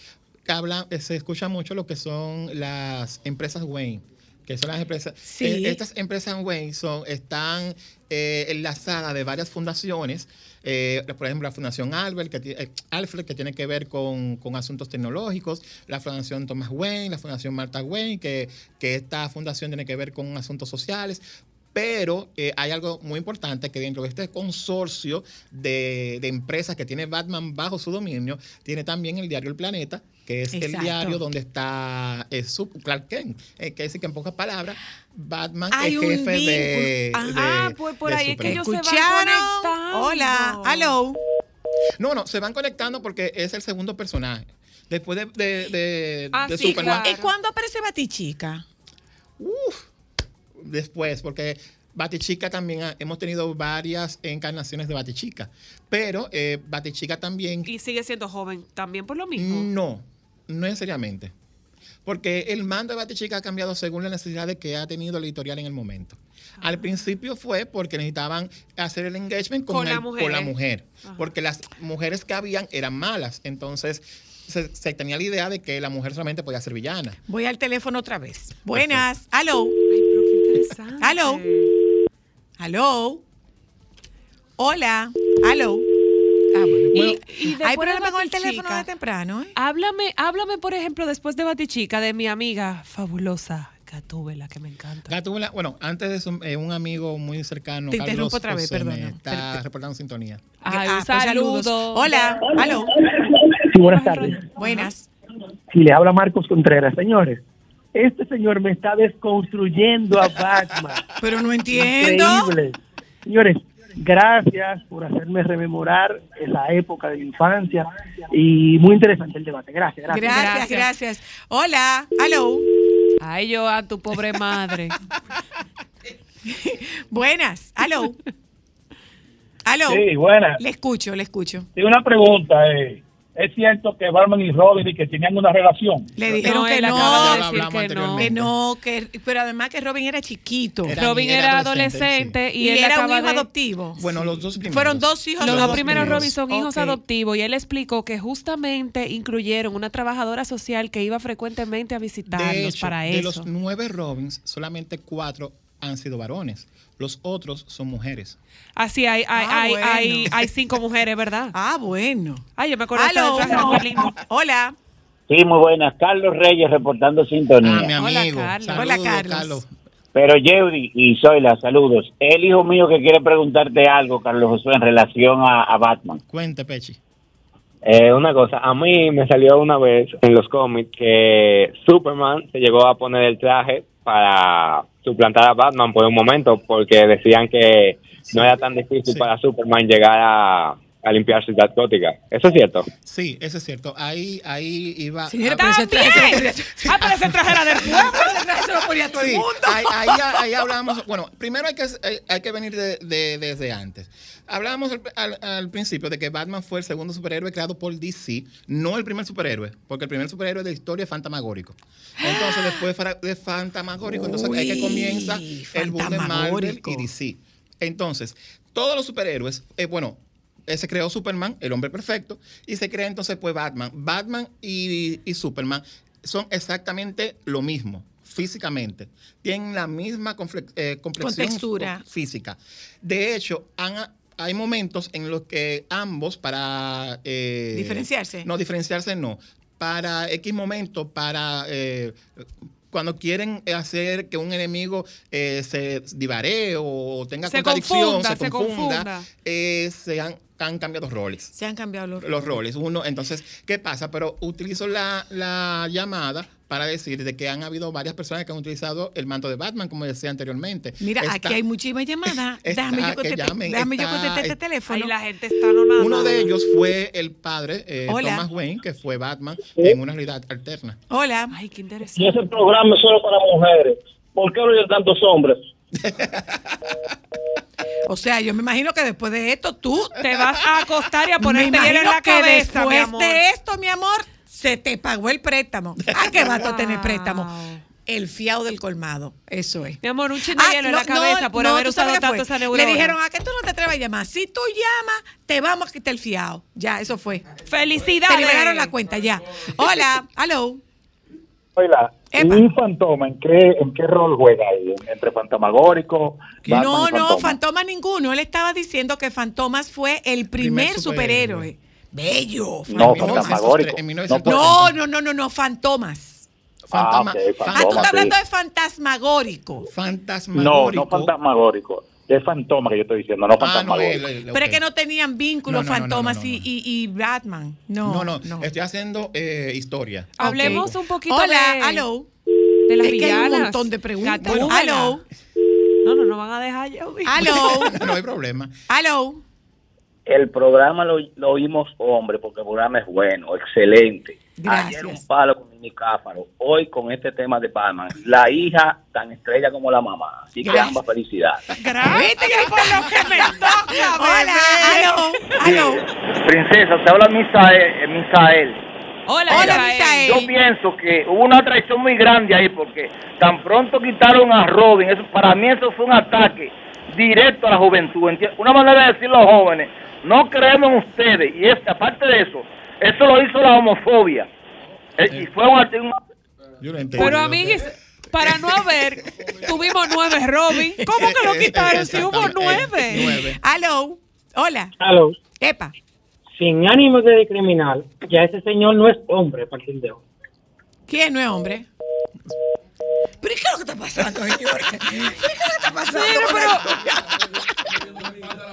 Habla, se escucha mucho lo que son las empresas Wayne. Que son las empresas. Sí. eh, estas empresas Wayne son, están eh, enlazadas de varias fundaciones. Eh, por ejemplo, la Fundación Albert, que, eh, Alfred, que tiene que ver con, asuntos tecnológicos. La Fundación Thomas Wayne, la Fundación Martha Wayne, que esta fundación tiene que ver con asuntos sociales. Pero eh, hay algo muy importante que dentro de este consorcio de, de empresas que tiene Batman bajo su dominio, tiene también el diario El Planeta, que es el diario donde está eh, su Clark Kent. Eh, que dice que en pocas palabras, Batman Hay es un jefe de, de- Ah, pues por de ahí es que ellos se van ¿Escucharon? conectando. Hola. Hello. No, no, se van conectando porque es el segundo personaje. Después de, de, de- Ah, de sí, Superman. claro. ¿Y cuándo aparece Batichica? Después, porque Batichica también ha- hemos tenido varias encarnaciones de Batichica. Pero eh, Batichica también Y sigue siendo joven también por lo mismo. No, no necesariamente. Porque el mando de Batichica ha cambiado según la necesidad de que ha tenido la editorial en el momento. Al principio fue porque necesitaban hacer el engagement con, Con la mujer. con la mujer. Ajá. Porque las mujeres que habían eran malas. Entonces se, se tenía la idea de que la mujer solamente podía ser villana. Voy al teléfono otra vez. Buenas. Hello. Interesante. Hello. Hello. Hola. Hello. Y, y Hay después de problema con el teléfono de temprano, ¿eh? Háblame, háblame, por ejemplo, después de Batichica, de mi amiga fabulosa Gatúbela, que me encanta. Gatúbela, bueno, antes de eso, eh, un amigo muy cercano, Te Carlos interrumpo otra vez, José, me perdona. está reportando sintonía. Ay, Ah, un pues saludos. saludo. Hola, aló. Sí, buenas tardes. Buenas. Si le habla Marcos Contreras, señores, este señor me está desconstruyendo a Batman. Pero no entiendo. Increíble. Señores, gracias por hacerme rememorar esa época de mi infancia y muy interesante el debate. Gracias, gracias. Gracias, gracias. Hola, aló. Ay, yo a tu pobre madre. Buenas, aló. Aló. Sí, buenas. Le escucho, le escucho. Sí, una pregunta. eh, ¿Es cierto que Batman y Robin y que tenían una relación? Le dijeron No, que él no, acaba de decir que no. que no, que, pero además que Robin era chiquito. Robin era adolescente y, Y él era un hijo de- adoptivo. Bueno, los dos primeros. Fueron dos hijos Los dos primeros Robin son hijos adoptivos y él explicó que justamente incluyeron una trabajadora social que iba frecuentemente a visitarlos De hecho, para de eso. los nueve Robins, solamente cuatro han sido varones. Los otros son mujeres. Así hay, hay, Ah, hay, bueno. hay, hay cinco mujeres, ¿verdad? Ah, bueno. Ay, yo me acuerdo muy lindo. Hola. Sí, muy buenas. Carlos Reyes reportando sintonía. Ah, mi amigo. Carlos. Saludos, Hola, Carlos. Pero Yeudi y Zoila, saludos. El hijo mío que quiere preguntarte algo, Carlos Josué, en relación a, a Batman. Cuente, Pechi. Eh, una cosa, a mí me salió una vez en los cómics que Superman se llegó a poner el traje para suplantar a Batman por un momento porque decían que no era tan difícil para Superman llegar a, a limpiar Ciudad Gótica. ¿Eso es cierto? Sí, eso es cierto. Ahí, ahí iba. Señora, a- pero ese traje- Ah, pero ese traje era del pueblo. Se lo ponía todo el Sí, mundo. ahí, ahí, ahí hablamos. Bueno, primero hay que, hay, hay que venir de, de- desde antes. Hablábamos al, al- al principio de que Batman fue el segundo superhéroe creado por DC, no el primer superhéroe, porque el primer superhéroe de la historia es Fantamagórico. Entonces, después de Fantamagórico, entonces ahí que comienza el boom de Marvel y DC. Entonces, todos los superhéroes, eh, bueno, se creó Superman, el hombre perfecto, y se crea entonces pues Batman. Batman y, y Superman son exactamente lo mismo físicamente. Tienen la misma eh, complexión Contextura. física. De hecho, han- hay momentos en los que ambos para... eh, Diferenciarse. No, diferenciarse no. Para X momento, para... eh, cuando quieren hacer que un enemigo eh, se divaree o tenga Se contradicción, confunda, se se confunda, confunda. eh, se han, han cambiado roles Se han cambiado los, los roles. Uno, entonces, ¿qué pasa? Pero utilizo la, la llamada para decir de que han habido varias personas que han utilizado el manto de Batman, como decía anteriormente. Mira, Está- aquí hay muchísimas llamadas. Déjame yo que contestar, llamen, déjame yo contestar este es- teléfono. Ay, la gente está nonada. Uno de ellos fue el padre, eh. Thomas Wayne, que fue Batman en una realidad alterna. Hola. Ay, qué Y interesante. ese programa es solo para mujeres. ¿Por qué lo oyen tantos hombres? O sea, yo me imagino que después de esto tú Te vas a acostar y a ponerte en la que cabeza, mi después amor. de esto, mi amor, se te pagó el préstamo. ¿A qué vas a tener préstamo? El fiado del colmado, eso es. Mi amor, un chin de Ah, hielo en no, la cabeza no, por no, haber ¿tú sabes usado tanto esa neurona. Le dijeron, ¿a qué tú no te atreves a llamar? Si tú llamas, te vamos a quitar el fiado. Ya, eso fue. ¡Felicidades! Te liberaron la cuenta, ya. Hola, hello. Oiga, ¿y Fantoma en qué, en qué rol juega ahí? ¿Entre Fantamagórico? Batman No, y no, Fantoma? Fantomas ninguno. Él estaba diciendo que Fantomas fue el primer, superhéroe. Bello. No. En No, No, no, no, no, no, Fantomas. Ah, ok, Ah, tú Fantoma, estás hablando sí. de fantasmagórico. No, no fantasmagórico. Es Fantoma que yo estoy diciendo, no Ah, no, fantasmagórico. el- Pero es que no tenían vínculos No, no, no, Fantomas no, no, y, y, y Batman. No, No, no, estoy haciendo eh, historia. Hablemos un poquito Hola, de, hello. de las Es que hay un montón de preguntas. Hello. No, no, no van a dejar yo. Hello. no hay problema. Hello. El programa lo, lo oímos hombre, porque el programa es bueno, excelente. Gracias. Ayer un palo con Mini Cáfaro, hoy con este tema de Batman. La hija tan estrella como la mamá. Así que Gracias. ambas felicidades. Gracias por lo que me toca, Hola, hello, hello. Princesa, te habla Misael. eh, Misael. Hola, Hola, Misael. Yo pienso que hubo una traición muy grande ahí porque tan pronto quitaron a Robin, eso para mí eso fue un ataque directo a la juventud. Una manera de decir a los jóvenes, no creemos en ustedes. Y es, aparte de eso, eso lo hizo la homofobia. Eh, Y fue un, Yo lo entiendo. Pero, amiguis, para no haber, tuvimos nueve Robin. ¿Cómo que lo quitaron si hubo nueve? Hello. Hola. Aló. Epa. sin ánimo de discriminar, ya ese señor no es hombre a partir de hoy. ¿Quién no es hombre? ¿Pero ¿y qué es lo que está pasando, señores? ¿Qué es lo que está pasando? Pero, pero-?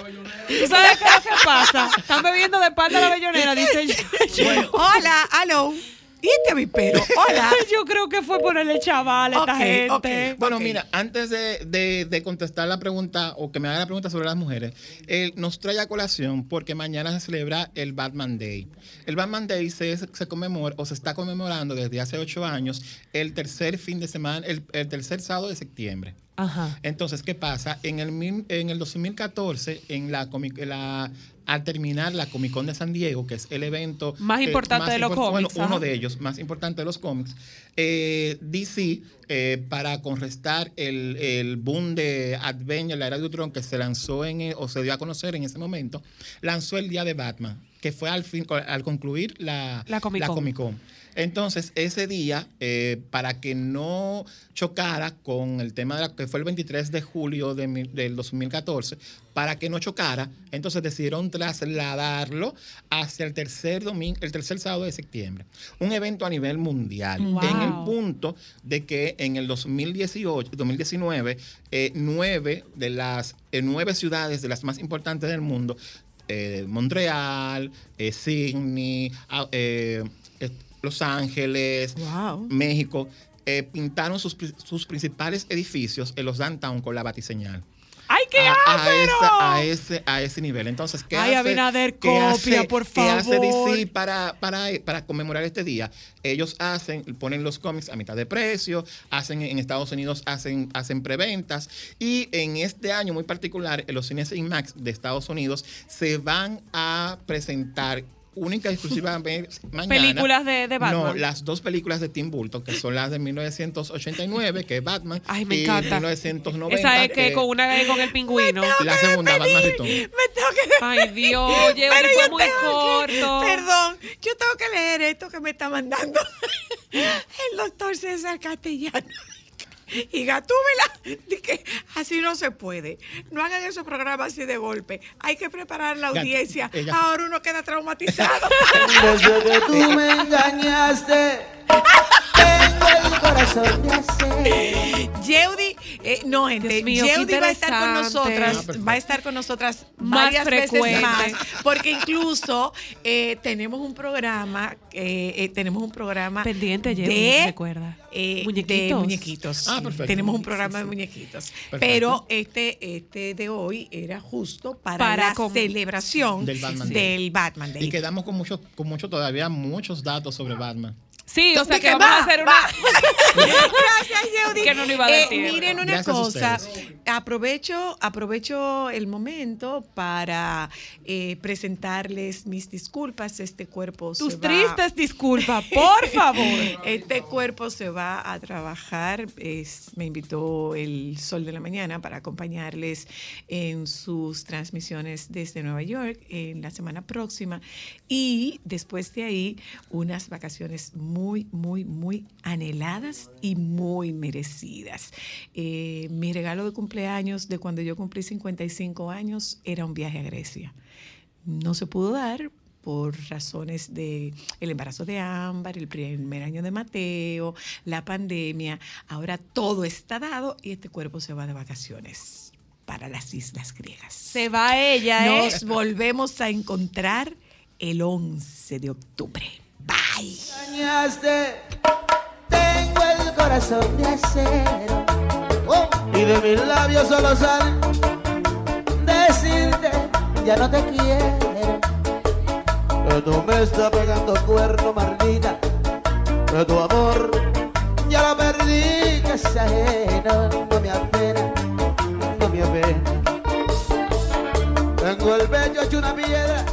¿Tú sabes qué es lo que pasa? Están bebiendo de de la bellonera, dice yo. Hola, aló. ¿Y este avispero? Hola. Yo creo que fue ponerle chaval a esta gente. Bueno, mira, antes de, de- de contestar la pregunta o que me haga la pregunta sobre las mujeres, él nos trae a colación porque mañana se celebra el Batman Day. El Batman Day se, se conmemora o se está conmemorando desde hace ocho años el tercer fin de semana, el, el tercer sábado de septiembre. Ajá. Entonces, ¿qué pasa? En el, en el 2014, en la, en la- al terminar la Comic Con de San Diego, que es el evento Más importante de los cómics, Bueno, uno de ellos, más importante de los cómics, eh, DC, eh, para contrarrestar el, el boom de Adventure, la era de Ultron, que se lanzó en, el- o se dio a conocer en ese momento, lanzó el Día de Batman, que fue al, fin, al concluir la, La Comic Con. Entonces, ese día, eh, para que no chocara con el tema de la, que fue el 23 de julio de del 2014, para que no chocara, entonces decidieron trasladarlo hacia el tercer domingo, el tercer sábado de septiembre. Un evento a nivel mundial. Wow. En el punto de que en el 2018, 2019, eh, nueve de las eh, nueve ciudades de las más importantes del mundo Montreal, Sydney, ah, Los Ángeles, México, eh, pintaron sus, sus principales edificios en los downtown con la batiseñal. ¡Ay, qué a, a esa- a ese, a ese nivel. Entonces, ¿qué Ay, hace, Abinader, qué copia, hace- por qué hace favor? DC para, para, para conmemorar este día? Ellos hacen, ponen los cómics a mitad de precio, hacen en Estados Unidos hacen, hacen preventas y en este año muy particular, en los cines IMAX de Estados Unidos se van a presentar única y exclusivamente mañana. Películas de- de Batman. No, las dos películas de Tim Burton, que son las de 1989, que es Batman, Ay, me y encanta. 1990, Esa es que con una con el pingüino. la segunda, Batman Return. Ay, Dios, Yeuri, Pero fue yo muy tengo que- corto. perdón, yo tengo que leer esto que me está mandando el doctor César Castellano. Y Gatúbela, di que así no se puede. No hagan esos programas así de golpe. Hay que preparar la audiencia. Ahora uno queda traumatizado. Desde que tú me engañaste, tengo el corazón de acero. Yeudi, eh, no, gente, Dios mío, Yeudi va a estar con nosotras, Ah, va a estar con nosotras Más varias veces más, porque incluso eh, tenemos un programa, eh, eh, tenemos un programa Pendiente, Yeudi, de, recuerda. eh, Muñequitos. de muñequitos. Ah, perfecto. Tenemos un programa sí. de muñequitos. Perfecto. Pero este, este de hoy era justo para, Para la celebración Del Batman Day. del Batman Day. Y quedamos con mucho, con mucho todavía muchos datos sobre Batman. Sí, o sea ¿De que vamos va? a hacer una. Gracias, Yeudi. Que no nos iba a Eh, tiempo. miren una Gracias cosa, aprovecho, aprovecho el momento para eh, presentarles mis disculpas. Este cuerpo Tus se va- tristes disculpas, por favor. Este cuerpo se va a trabajar. es- me invitó el Sol de la Mañana para acompañarles en sus transmisiones desde Nueva York en la semana próxima. Y después de ahí, unas vacaciones muy, muy, muy anheladas y muy merecidas. Eh, mi regalo de cumpleaños de cuando yo cumplí 55 años era un viaje a Grecia. No se pudo dar por razones de el embarazo de Ámbar, el primer año de Mateo, la pandemia. Ahora todo está dado y este cuerpo se va de vacaciones para las islas griegas. Se va ella, ¿eh? Nos volvemos a encontrar el 11 de octubre. Ay. Tengo el corazón de acero. Oh, y de mis labios solo sale decirte, ya no te quiero. Que tú me estás pegando cuerno, Martina. Que tu amor ya lo perdí, que es ajeno. No me apena, no me apena. Tengo el pecho hecho una piedra.